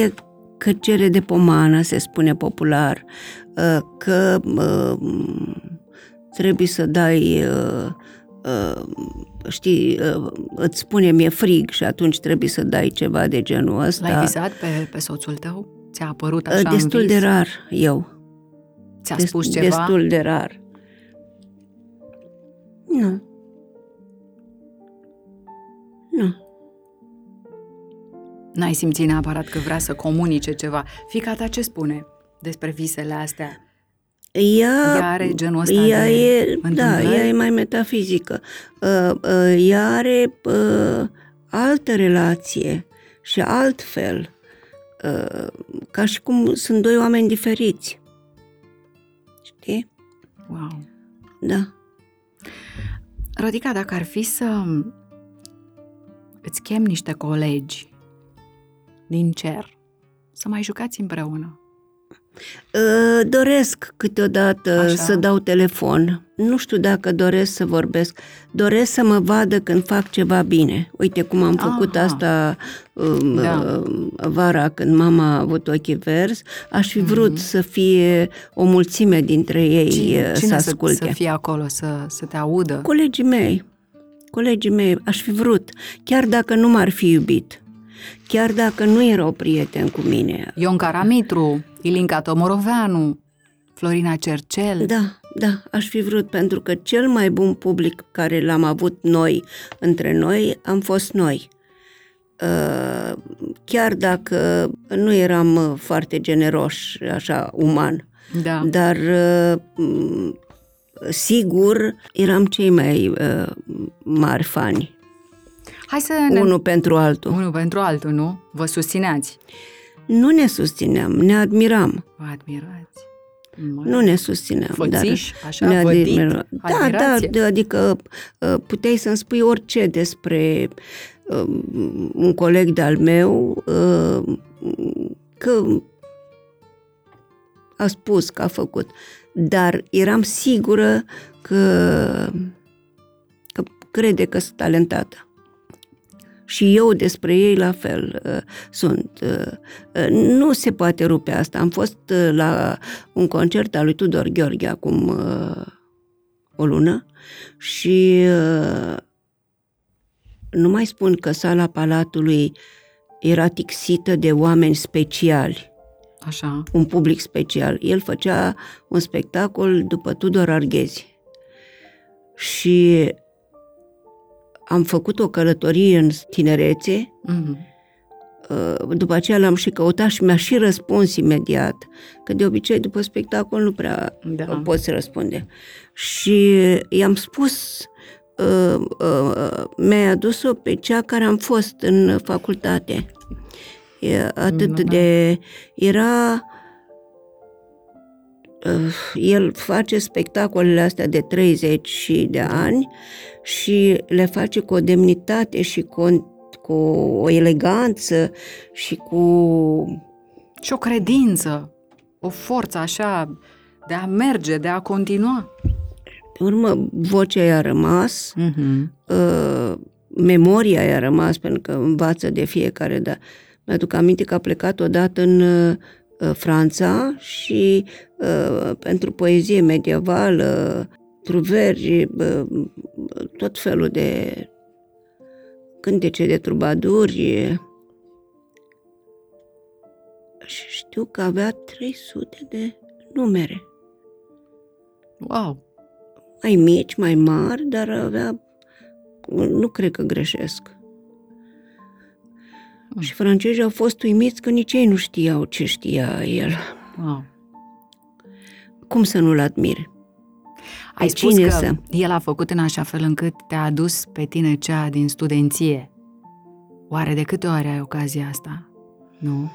e că cere de pomană, se spune popular, uh, că uh, trebuie să dai, știi, îți spune mi-e frig și atunci trebuie să dai ceva de genul ăsta. L-ai visat pe, pe soțul tău? Ți-a apărut așa Destul în de rar, eu. Ți-a spus ceva? Destul de rar. Nu. Nu. N-ai simțit neapărat că vrea să comunice ceva. Fica ta ce spune despre visele astea? Ea, ea are genul ăsta ea de e, Da, ea e mai metafizică. Uh, uh, ea are uh, altă relație și altfel. Uh, ca și cum sunt doi oameni diferiți. Știi? Wow. Da. Rodica, dacă ar fi să îți chem niște colegi din cer să mai jucați împreună, Ă, doresc câteodată Așa. să dau telefon. Nu știu dacă doresc să vorbesc. Doresc să mă vadă când fac ceva bine. Uite cum am făcut Aha. asta um, Da. vara când mama a avut ochii verzi. Aș fi vrut să fie o mulțime dintre ei Mhm. cine, uh, să cine să, asculte. să fie acolo, să, să te audă? Colegii mei. Colegii mei, aș fi vrut. Chiar dacă nu m-ar fi iubit. Chiar dacă nu erau prieteni cu mine. Ion Caramitru, Ilinca Tomoroveanu, Florina Cercel. Da, da, aș fi vrut, pentru că cel mai bun public care l-am avut noi, între noi, am fost noi. Uh, Chiar dacă nu eram uh, foarte generoși, așa, uman, da. dar uh, sigur eram cei mai uh, mari fani, Hai să ne... unul pentru altul. Unul pentru altul, nu? Vă susțineați. Nu ne susțineam, ne admiram. Vă admirați. Mă, Nu ne susțineam. Fățiși, dar așa, ne vădit, admiram. Da, da, admirație. da, adică uh, puteai să-mi spui orice despre uh, un coleg de-al meu, uh, că a spus că a făcut, dar eram sigură că, că crede că sunt talentată. Și eu despre ei la fel uh, sunt. Uh, uh, nu se poate rupe asta. Am fost uh, la un concert al lui Tudor Gheorghe acum uh, o lună și uh, nu mai spun că sala Palatului era tixită de oameni speciali, Așa. un public special. El făcea un spectacol după Tudor Arghezi. Și am făcut o călătorie în tinerețe, Mhm. uh, după aceea l-am și căutat și mi-a și răspuns imediat, că de obicei după spectacol nu prea Da. da. poți răspunde. Și i-am spus, uh, uh, mi-ai adus-o pe cea care am fost în facultate. E atât Da. de... Era... Uh, el face spectacolele astea de 30 și de ani și le face cu o demnitate și cu o, cu o eleganță și cu Și o credință, o forță așa de a merge, de a continua. Pe urmă, vocea i-a rămas, Mhm. uh, memoria i-a rămas, pentru că învață de fiecare dată. Mi-aduc aminte că a plecat odată în uh, Franța și uh, pentru poezie medievală, truveri, uh, tot felul de cântece de trubaduri. Și știu că avea 300 de numere. Wow! mai mici, mai mari, dar avea, nu cred că greșesc. Mm. Și francezii au fost uimiți că nici ei nu știau ce știa el. wow. Cum să nu-l admiri? Ai Pe spus cine că să? el a făcut în așa fel încât te-a adus pe tine cea din studenție. Oare de câte ori ai ocazia asta? Nu?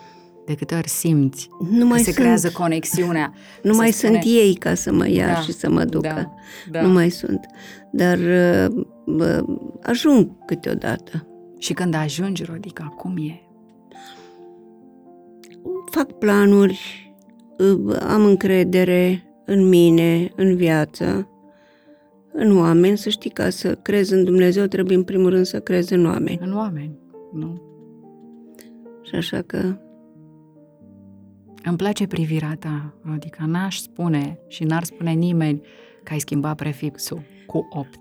De câte ori simți Nu că mai se sunt, creează conexiunea? <laughs> nu se mai spune- sunt ei ca să mă ia Da, și să mă ducă. Da, da. Nu mai sunt. Dar uh, bă, ajung câteodată. Și când ajungi, Rodica, cum e? Fac planuri, uh, am încredere în mine, în viață, în oameni. Să știi, ca să crezi în Dumnezeu, trebuie în primul rând să crezi în oameni. În oameni, nu? Și așa că Îmi place privirea ta, Rodica. N-aș spune și n-ar spune nimeni că ai schimbat prefixul cu 8.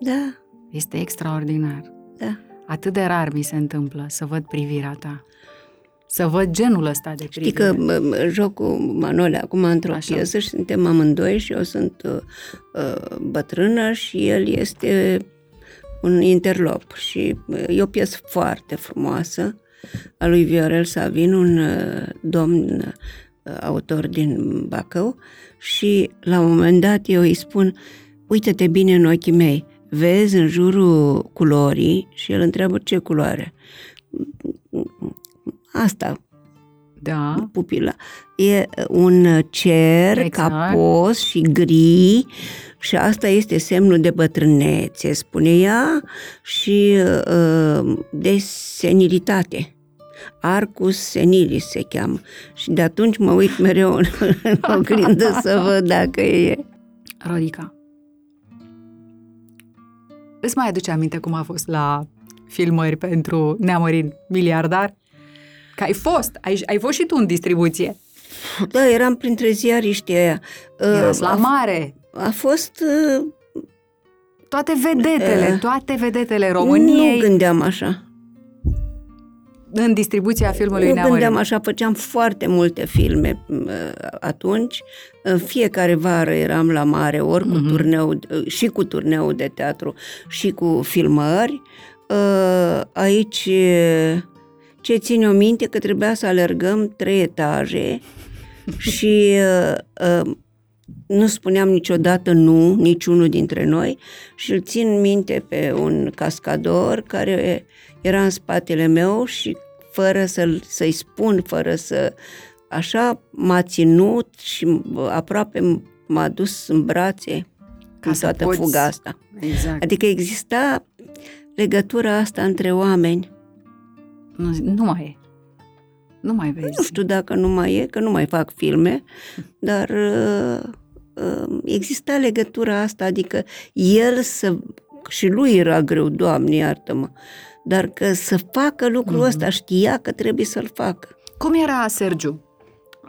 Da, Este extraordinar. da. Atât de rar mi se întâmplă să văd privirea ta. Să văd genul ăsta de Știi privire. că mă, mă, joc cu Manole acum într-o Așa. piesă și suntem amândoi și eu sunt uh, uh, bătrână și el este un interlop. Și uh, e o piesă foarte frumoasă a lui Viorel Savin, un uh, domn uh, autor din Bacău și la un moment dat eu îi spun uite-te bine în ochii mei, vezi în jurul culorii și el întreabă ce culoare. Asta, Da, pupila. E un cer Exact. capos și gri și asta este semnul de bătrânețe, spune ea, și uh, de senilitate. Arcus senilis se cheamă. Și de atunci mă uit mereu în, în <laughs> oglindă să văd dacă e. Rodica. Îți mai aduce aminte cum a fost la filmări pentru Neamărin Miliardar? Că ai fost, ai, ai fost și tu în distribuție. Da, eram printre ziariștii aia. Uh, Erați la a, mare. a fost... uh, Toate vedetele, Eh. toate vedetele Nu României gândeam așa. în distribuția filmului Nu Neamărin. gândeam așa, făceam foarte multe filme uh, atunci. În fiecare vară eram la mare, ori cu Mhm. turneu, uh, și cu turneu de teatru, și cu filmări. Uh, Aici, uh, ce țin eu minte, că trebuia să alergăm trei etaje și uh, uh, nu spuneam niciodată nu, niciunul dintre noi și îl țin minte pe un cascador care era în spatele meu și fără să să-i spun, fără să... Așa m-a ținut și aproape m-a dus în brațe Ca în să toată poți- fuga asta. Exact. Adică exista legătura asta între oameni. Nu, nu mai e. Nu mai vezi. Nu știu dacă nu mai e, că nu mai fac filme, <laughs> dar uh, uh, exista legătura asta, adică el să... și lui era greu, Doamne, iartă-mă, dar că să facă lucrul Mhm. ăsta, știa că trebuie să-l facă. Cum era Sergiu?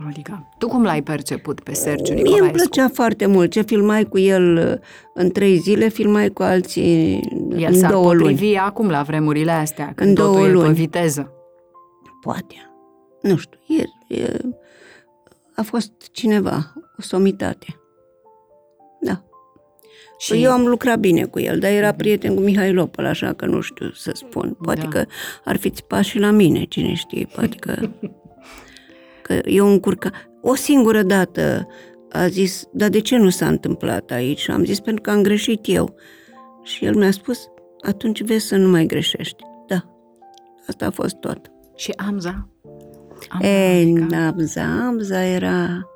Rodica, tu cum l-ai perceput pe Sergiu Mie Nicolaescu? îmi plăcea foarte mult ce filmai cu el uh, în trei zile, filmai cu alții El în s-ar două luni. potrivi acum la vremurile astea, când În totul două e pe luni. viteză. Poate. Nu știu, e, e, a fost cineva, o somitate. Da. Și Și... Eu am lucrat bine cu el, dar era prieten cu Mihai Lopăl, așa că nu știu să spun. Poate Da. da. că ar fi țipat și la mine, cine știe, poate că... <laughs> că eu încurca... O singură dată a zis, dar de ce nu s-a întâmplat aici? Și am zis, pentru că am greșit eu. Și el mi-a spus, atunci vezi să nu mai greșești. Da, asta a fost tot. Și Amza? Amza, Ei, Rodica? Amza, Amza era...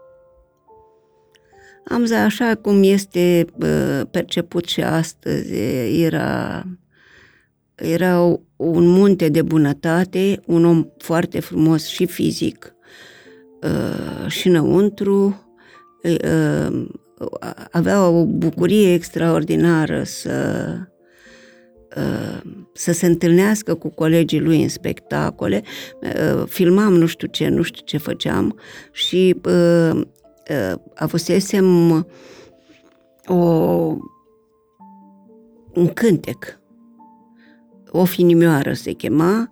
Amza, așa cum este uh, perceput și astăzi, era, era un munte de bunătate, un om foarte frumos și fizic uh, și înăuntru. Uh, avea o bucurie extraordinară să, uh, să se întâlnească cu colegii lui în spectacole. Uh, filmam nu știu ce, nu știu ce făceam și uh, uh, avusesem o, un cântec, o finimioară se chema,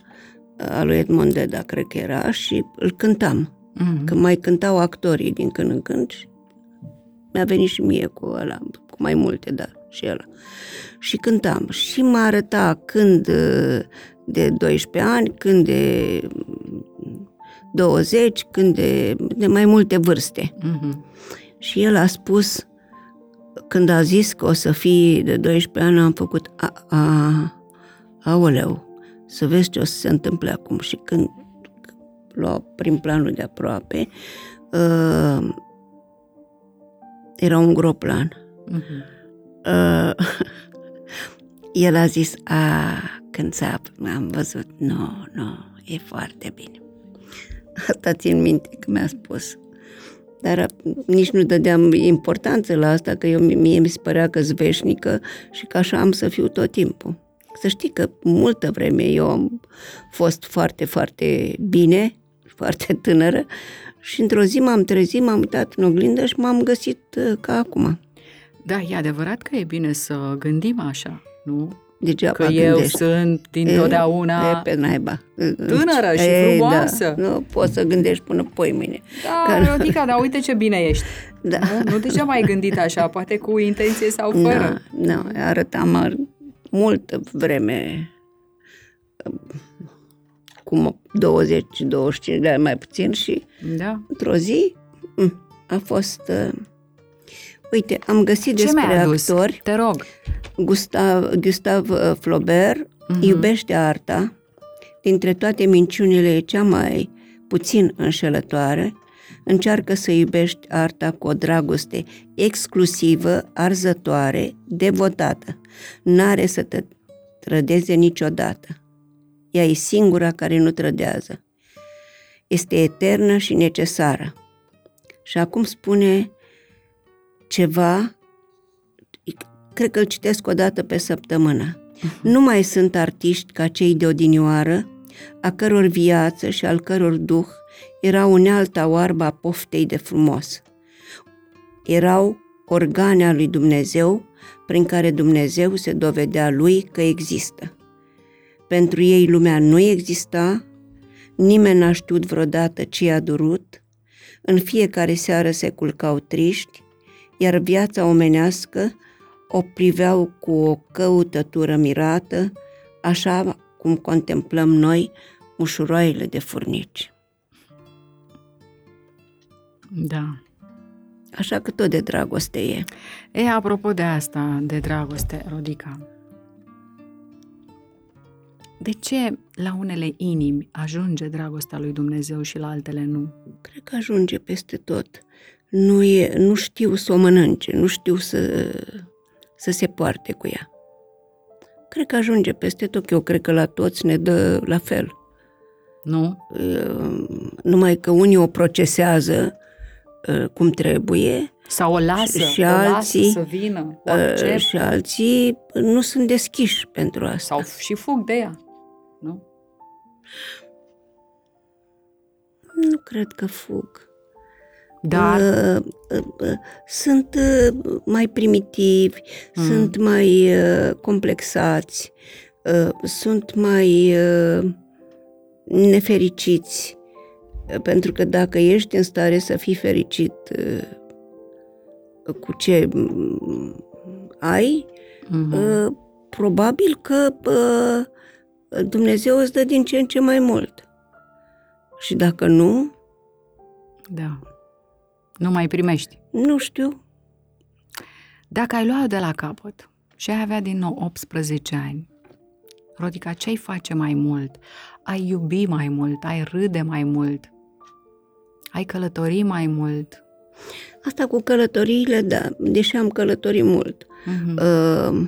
a lui Edmond Deda, cred că era, și îl cântam. Mhm. Că mai cântau actorii din când în când și mi-a venit și mie cu ăla, cu mai multe, dar și ăla. Și cântam. Și mă arăta când uh, de 12 ani, când de 20, când de, de mai multe vârste. Mhm. Și el a spus, când a zis că o să fii de 12 ani, am făcut, a, a, aoleu, să vezi ce o să se întâmple acum. Și când lua prin planul de aproape, uh, era un groplan. Mhm. Uh, <laughs> el a zis, a, când s-a, am văzut, nu, nu, e foarte bine. Asta țin minte că mi-a spus. Dar nici nu dădeam importanță la asta, că eu, mie mi se părea că veșnică și că așa am să fiu tot timpul. Să știi că multă vreme eu am fost foarte, foarte bine, foarte tânără Și într-o zi m-am trezit, m-am uitat în oglindă și m-am găsit uh, ca acum. Da, e adevărat că e bine să gândim așa, nu? Degeaba Că eu gândești. sunt dintotdeauna... E, e pe naiba. Tânără și E, frumoasă. Da, nu poți să gândești până poi mâine. Da, Rodica, dar uite ce bine ești. <laughs> Da. Nu, nu degeaba ai gândit așa, poate cu intenție sau fără. Da, da, arătam ar- multă vreme cum 20-25 de ani mai puțin și Da. într-o zi m, a fost... uh, Uite, am găsit Ce despre mi-ai adus? actori Te rog. Gustav, Gustav uh, Flaubert Mhm. iubește arta. Dintre toate minciunile e cea mai puțin înșelătoare. Încearcă să iubești arta cu o dragoste exclusivă, arzătoare, devotată. N-are să te trădeze niciodată. Ea e singura care nu trădează. Este eternă și necesară. Și acum spune ceva cred că îl citesc o dată pe săptămână. Nu mai sunt artiști ca cei de odinioară, a căror viață și al căror duh era unealta oarbă a poftei de frumos. Erau organe a lui Dumnezeu prin care Dumnezeu se dovedea lui că există. Pentru ei lumea nu exista, nimeni n-a știut vreodată ce a durut, în fiecare seară se culcau triști, iar viața omenească o priveau cu o căutătură mirată, așa cum contemplăm noi mușuroaiele de furnici. Da. Așa că tot de dragoste e. E, apropo de asta, de dragoste, Rodica, de ce la unele inimi ajunge dragostea lui Dumnezeu și la altele nu? Cred că ajunge peste tot. Nu, e, nu știu să o mănânce, nu știu să, să se poarte cu ea. Cred că ajunge peste tot. Eu cred că la toți ne dă la fel. Nu? Numai că unii o procesează uh, cum trebuie Sau o lasă, Și o alții, lasă să vină, o uh, accept, și alții nu sunt deschiși pentru asta. sau și fug de ea. Nu? Nu cred că fug. Dar, Uh, uh, uh, sunt uh, mai primitivi, Mm. sunt mai uh, complexați, uh, sunt mai uh, nefericiți. Uh, Pentru că dacă ești în stare să fii fericit uh, cu ce mm, ai, Mhm. uh, probabil că uh, Dumnezeu îți dă din ce în ce mai mult. Și dacă nu, da. Nu mai primești. nu știu, Dacă ai lua de la capăt și ai avea din nou 18 ani, Rodica, ce ai face mai mult? Ai iubi mai mult, ai râde mai mult, ai călători mai mult. Asta cu călătoriile, da, deși am călătorit mult. Mhm. Uh,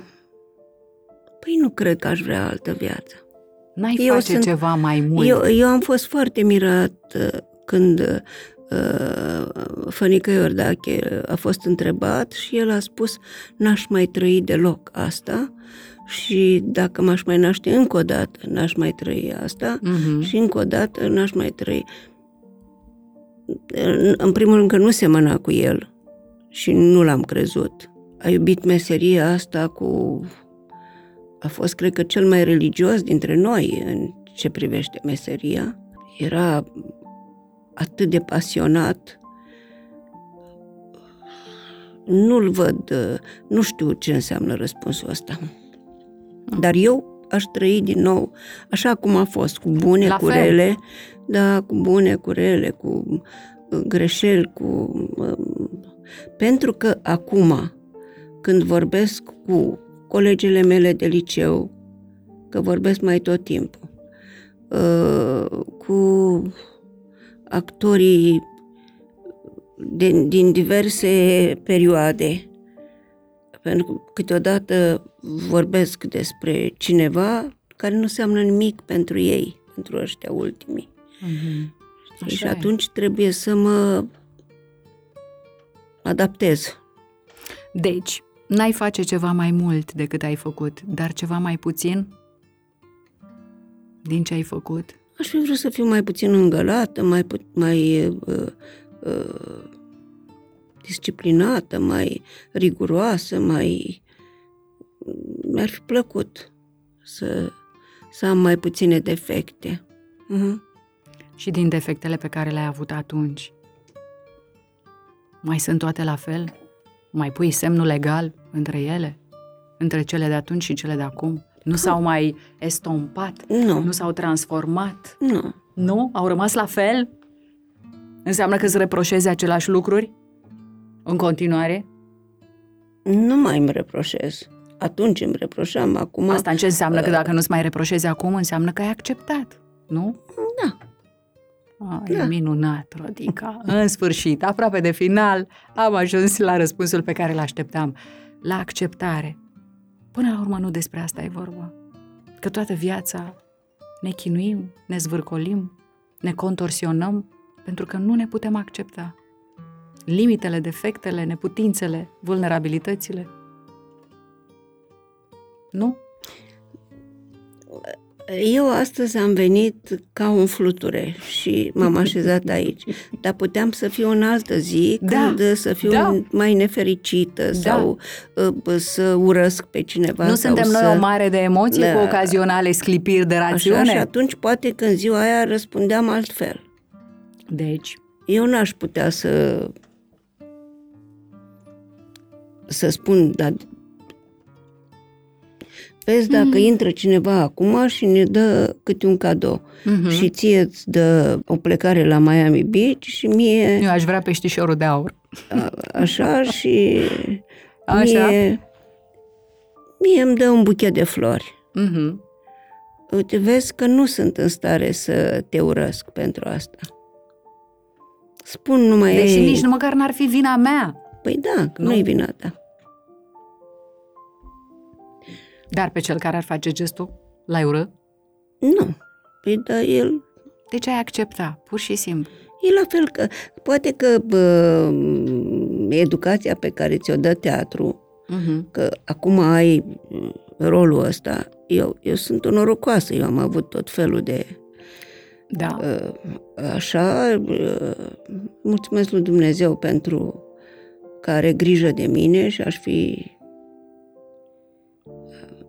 păi nu cred că aș vrea altă viață. N-ai eu face sunt- ceva mai mult. Eu, eu am fost foarte mirat uh, când uh, Fănică Iordache a fost întrebat și el a spus n-aș mai trăi deloc asta și dacă m-aș mai naște încă o dată, n-aș mai trăi asta Mhm. și încă o dată n-aș mai trăi. În- În primul rând că nu semăna cu el și nu l-am crezut. A iubit meseria asta cu... A fost, cred că, cel mai religios dintre noi în ce privește meseria. Era atât de pasionat. Nu-l văd, nu știu ce înseamnă răspunsul ăsta. Dar eu aș trăi din nou așa cum a fost, cu bune, La cu fel. rele, da, cu bune, cu rele, cu uh, greșeli, cu... um, Pentru că acum, când vorbesc cu colegele mele de liceu, că vorbesc mai tot timpul, uh, cu actorii din, din diverse perioade, pentru că câteodată vorbesc despre cineva care nu înseamnă nimic pentru ei, pentru ăștia ultimii. Mhm. Știi? Și Așa e. atunci trebuie să mă adaptez. Deci, n-ai face ceva mai mult decât ai făcut, dar ceva mai puțin din ce ai făcut. Aș fi vrut să fiu mai puțin îngălată, mai, pu- mai uh, uh, disciplinată, mai riguroasă, mai... Mi-ar fi plăcut să, să am mai puține defecte. Uh-huh. Și din defectele pe care le-ai avut atunci, mai sunt toate la fel? Mai pui semnul legal între ele? Între cele de atunci și cele de acum? Nu s-au mai estompat? Nu, Nu s-au transformat? nu. Nu? Au rămas la fel? Înseamnă că îți reproșezi același lucruri? În continuare? Nu mai îmi reproșez. Atunci îmi reproșam, acum... Asta ce înseamnă că dacă nu-ți mai reproșezi acum, înseamnă că ai acceptat, nu? Da. Ah, e Da. minunat, Rodica. În sfârșit, aproape de final, am ajuns la răspunsul pe care îl așteptam. La acceptare. Până la urmă nu despre asta e vorba. Că toată viața ne chinuim, ne zvârcolim, ne contorsionăm pentru că nu ne putem accepta. Limitele, defectele, neputințele, vulnerabilitățile. Nu? Eu astăzi am venit ca un fluture și m-am <laughs> așezat aici. Dar puteam să fiu în altă zi, Da, când să fiu da. mai nefericită sau uh, să urăsc pe cineva. nu sau suntem să... noi o mare de emoții Da. cu ocazionale sclipiri de rațiune? Așa, și atunci poate că în ziua aia răspundeam altfel. Deci, Eu n-aș putea să să spun, dar vezi dacă Mm. intră cineva acum și ne dă câte un cadou Mhm. și ție îți dă o plecare la Miami Beach și mie eu aș vrea peștișorul de aur. a- așa și <laughs> Așa. mie, mie îmi dă un buchet de flori. Mhm. Uite, vezi că nu sunt în stare să te urăsc pentru asta. Spun numai Deși ei, nici nu măcar n-ar fi vina mea. Păi da, că Nu. nu-i vina ta. Dar pe cel care ar face gestul, l-ai urât? Nu. Păi da, el De ce ai accepta? Pur și simplu. e la fel că, poate că bă, educația pe care ți-o dă teatru, Mhm. că acum ai m, rolul ăsta, eu, eu sunt o norocoasă, eu am avut tot felul de Da. uh, așa, uh, mulțumesc lui Dumnezeu pentru că are grijă de mine și aș fi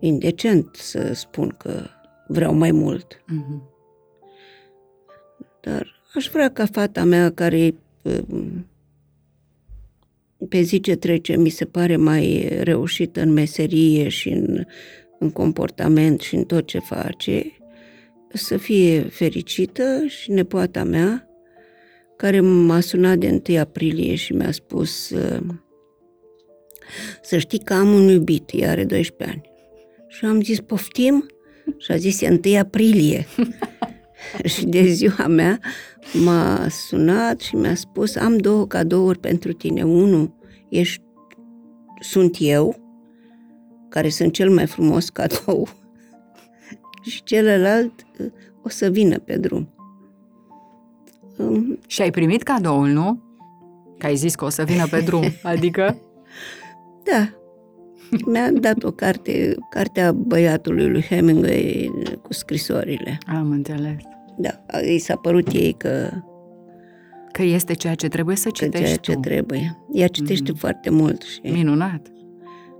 indecent să spun că vreau mai mult. Mhm. Dar aș vrea ca fata mea, care um, pe zi ce trece mi se pare mai reușită în meserie și în, în comportament și în tot ce face, să fie fericită și nepoata mea, care m-a sunat de 1 aprilie și mi-a spus uh, să știi că am un iubit, ea are 12 ani. Și am zis, poftim? Și a zis, e 1 aprilie. <laughs> și de ziua mea m-a sunat și mi-a spus, am două cadouri pentru tine. Unul ești, sunt eu, care sunt cel mai frumos cadou, <laughs> și celălalt uh, o să vină pe drum. Um, Și ai primit cadoul, nu? Că ai zis că o să vină pe drum. <laughs> Adică? Da. Mi-a dat o carte, cartea băiatului lui Hemingway cu scrisorile. Am înțeles. Da, i s-a părut ei că, Că este ceea ce trebuie să că citești ceea ce tu. trebuie. Ea citește Mhm. foarte mult și, Minunat.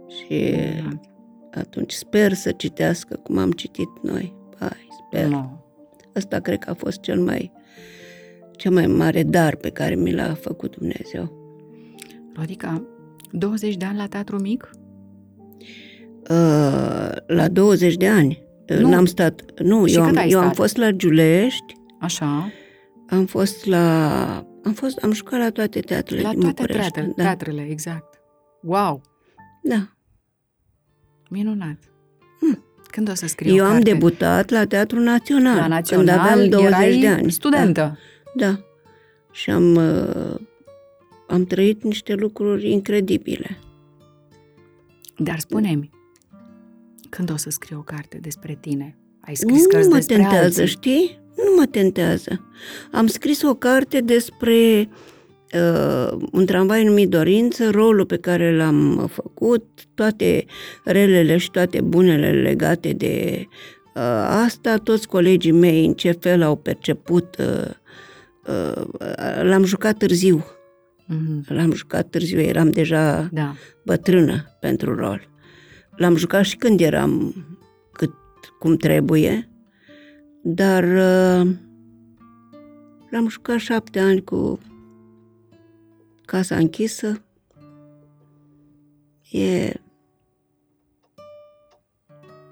și Minunat. atunci sper să citească cum am citit noi. Hai, sper. Nu. Asta cred că a fost cel mai, cel mai mare dar pe care mi l-a făcut Dumnezeu. Rodica, 20 de ani la teatru mic? Uh, la 20 de ani uh, Nu. n-am stat. Nu, Și eu, cât am, ai eu am stat? fost la Giulești, Așa. am fost la... Am, fost, am jucat la toate teatrele La din toate București. teatrele, da, teatrele, exact. Wow! da. Minunat. Hmm. Când o să scriu Eu o am carte? debutat la Teatrul Național, la Național, când aveam 20 erai de ani. studentă. Da, da. Și am, uh, am trăit niște lucruri incredibile. Dar spune-mi, când o să scriu o carte despre tine? Ai scris Nu cărți mă despre tentează, alții? știi? Nu mă tentează. Am scris o carte despre uh, un tramvai numit Dorință, rolul pe care l-am făcut, toate relele și toate bunele legate de Asta toți colegii mei în ce fel au perceput. L-am jucat târziu. Mm-hmm. L-am jucat târziu, eram deja da. bătrână pentru rol. L-am jucat și când eram cât cum trebuie, dar l-am jucat șapte ani cu casa închisă. E...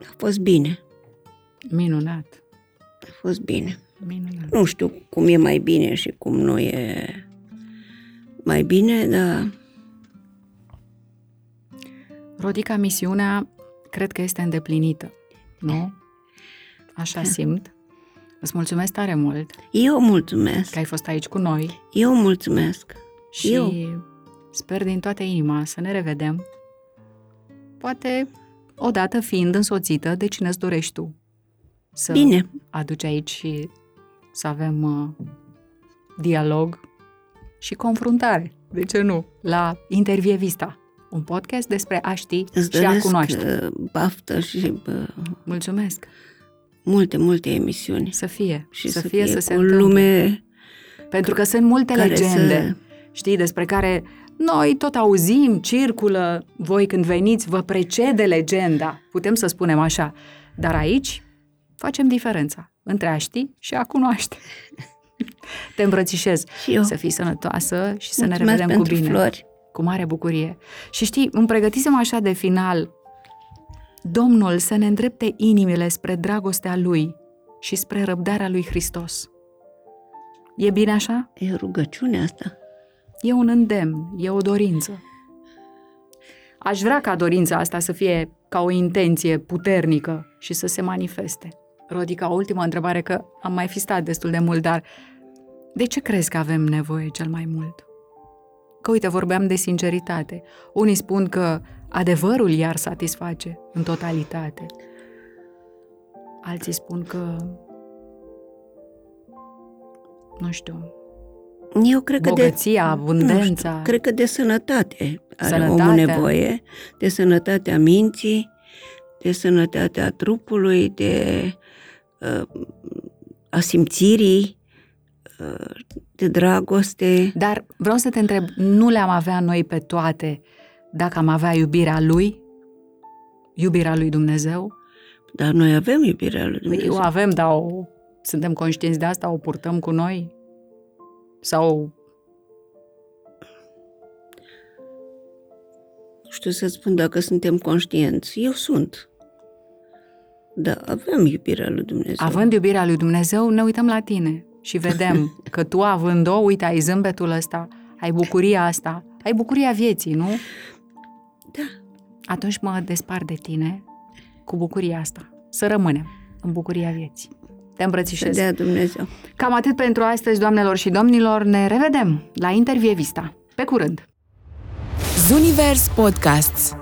A fost bine. Minunat. A fost bine. Minunat. Nu știu cum e mai bine și cum nu e mai bine, dar... Rodica, misiunea cred că este îndeplinită, nu? Așa da. simt. Îți mulțumesc tare mult. Eu mulțumesc. Că ai fost aici cu noi. Eu mulțumesc. Și Eu. sper din toată inima să ne revedem. Poate odată fiind însoțită de cine îți dorești tu. Să Bine. aduci aici și să avem uh, dialog și confruntare, de ce nu, la Intervievista, un podcast despre a ști Îți și a cunoaște. Uh, baftă și... Bă, Mulțumesc! Multe, multe emisiuni. Să fie. Și să, să fie, fie să se o întâmple. lume Pentru că sunt multe care legende, să- știi, despre care noi tot auzim, circulă, voi când veniți, vă precede legenda, putem să spunem așa. Dar aici facem diferența între a ști și a cunoaște. <laughs> Te îmbrățișez. Și eu. Să fii sănătoasă și să Mulțumesc ne revedem cu pentru bine. flori. Cu mare bucurie. Și știi, îmi pregătisem așa de final Domnul să ne îndrepte inimile spre dragostea Lui și spre răbdarea Lui Hristos. E bine așa? E rugăciunea asta. E un îndemn, e o dorință. Aș vrea ca dorința asta să fie ca o intenție puternică și să se manifeste. Rodica, o ultimă întrebare, că am mai fi stat destul de mult, dar de ce crezi că avem nevoie cel mai mult? Că uite, vorbeam de sinceritate. Unii spun că adevărul iar satisface în totalitate. Alții spun că nu știu, Eu cred că bogăția, de, abundența. Nu știu, cred că de sănătate are Sănătatea. omul nevoie, de sănătatea minții, de sănătatea trupului, de uh, a simțirii, uh, de dragoste. Dar vreau să te întreb, nu le-am avea noi pe toate dacă am avea iubirea Lui? Iubirea Lui Dumnezeu? Dar noi avem iubirea lui Păi Dumnezeu. o avem, dar o, suntem conștienți de asta? O purtăm cu noi? Sau Nu știu să spun dacă suntem conștienți. Eu sunt. Da, avem iubirea lui Dumnezeu. având iubirea Lui Dumnezeu, ne uităm la tine și vedem că tu având-o, uite, ai zâmbetul ăsta, ai bucuria asta, ai bucuria vieții, nu? Da. Atunci mă despart de tine cu bucuria asta. Să rămânem în bucuria vieții. Te Să îmbrățișez. dea Dumnezeu. Cam atât pentru astăzi, doamnelor și domnilor. Ne revedem la Intervievista. Pe curând! Zunivers Podcasts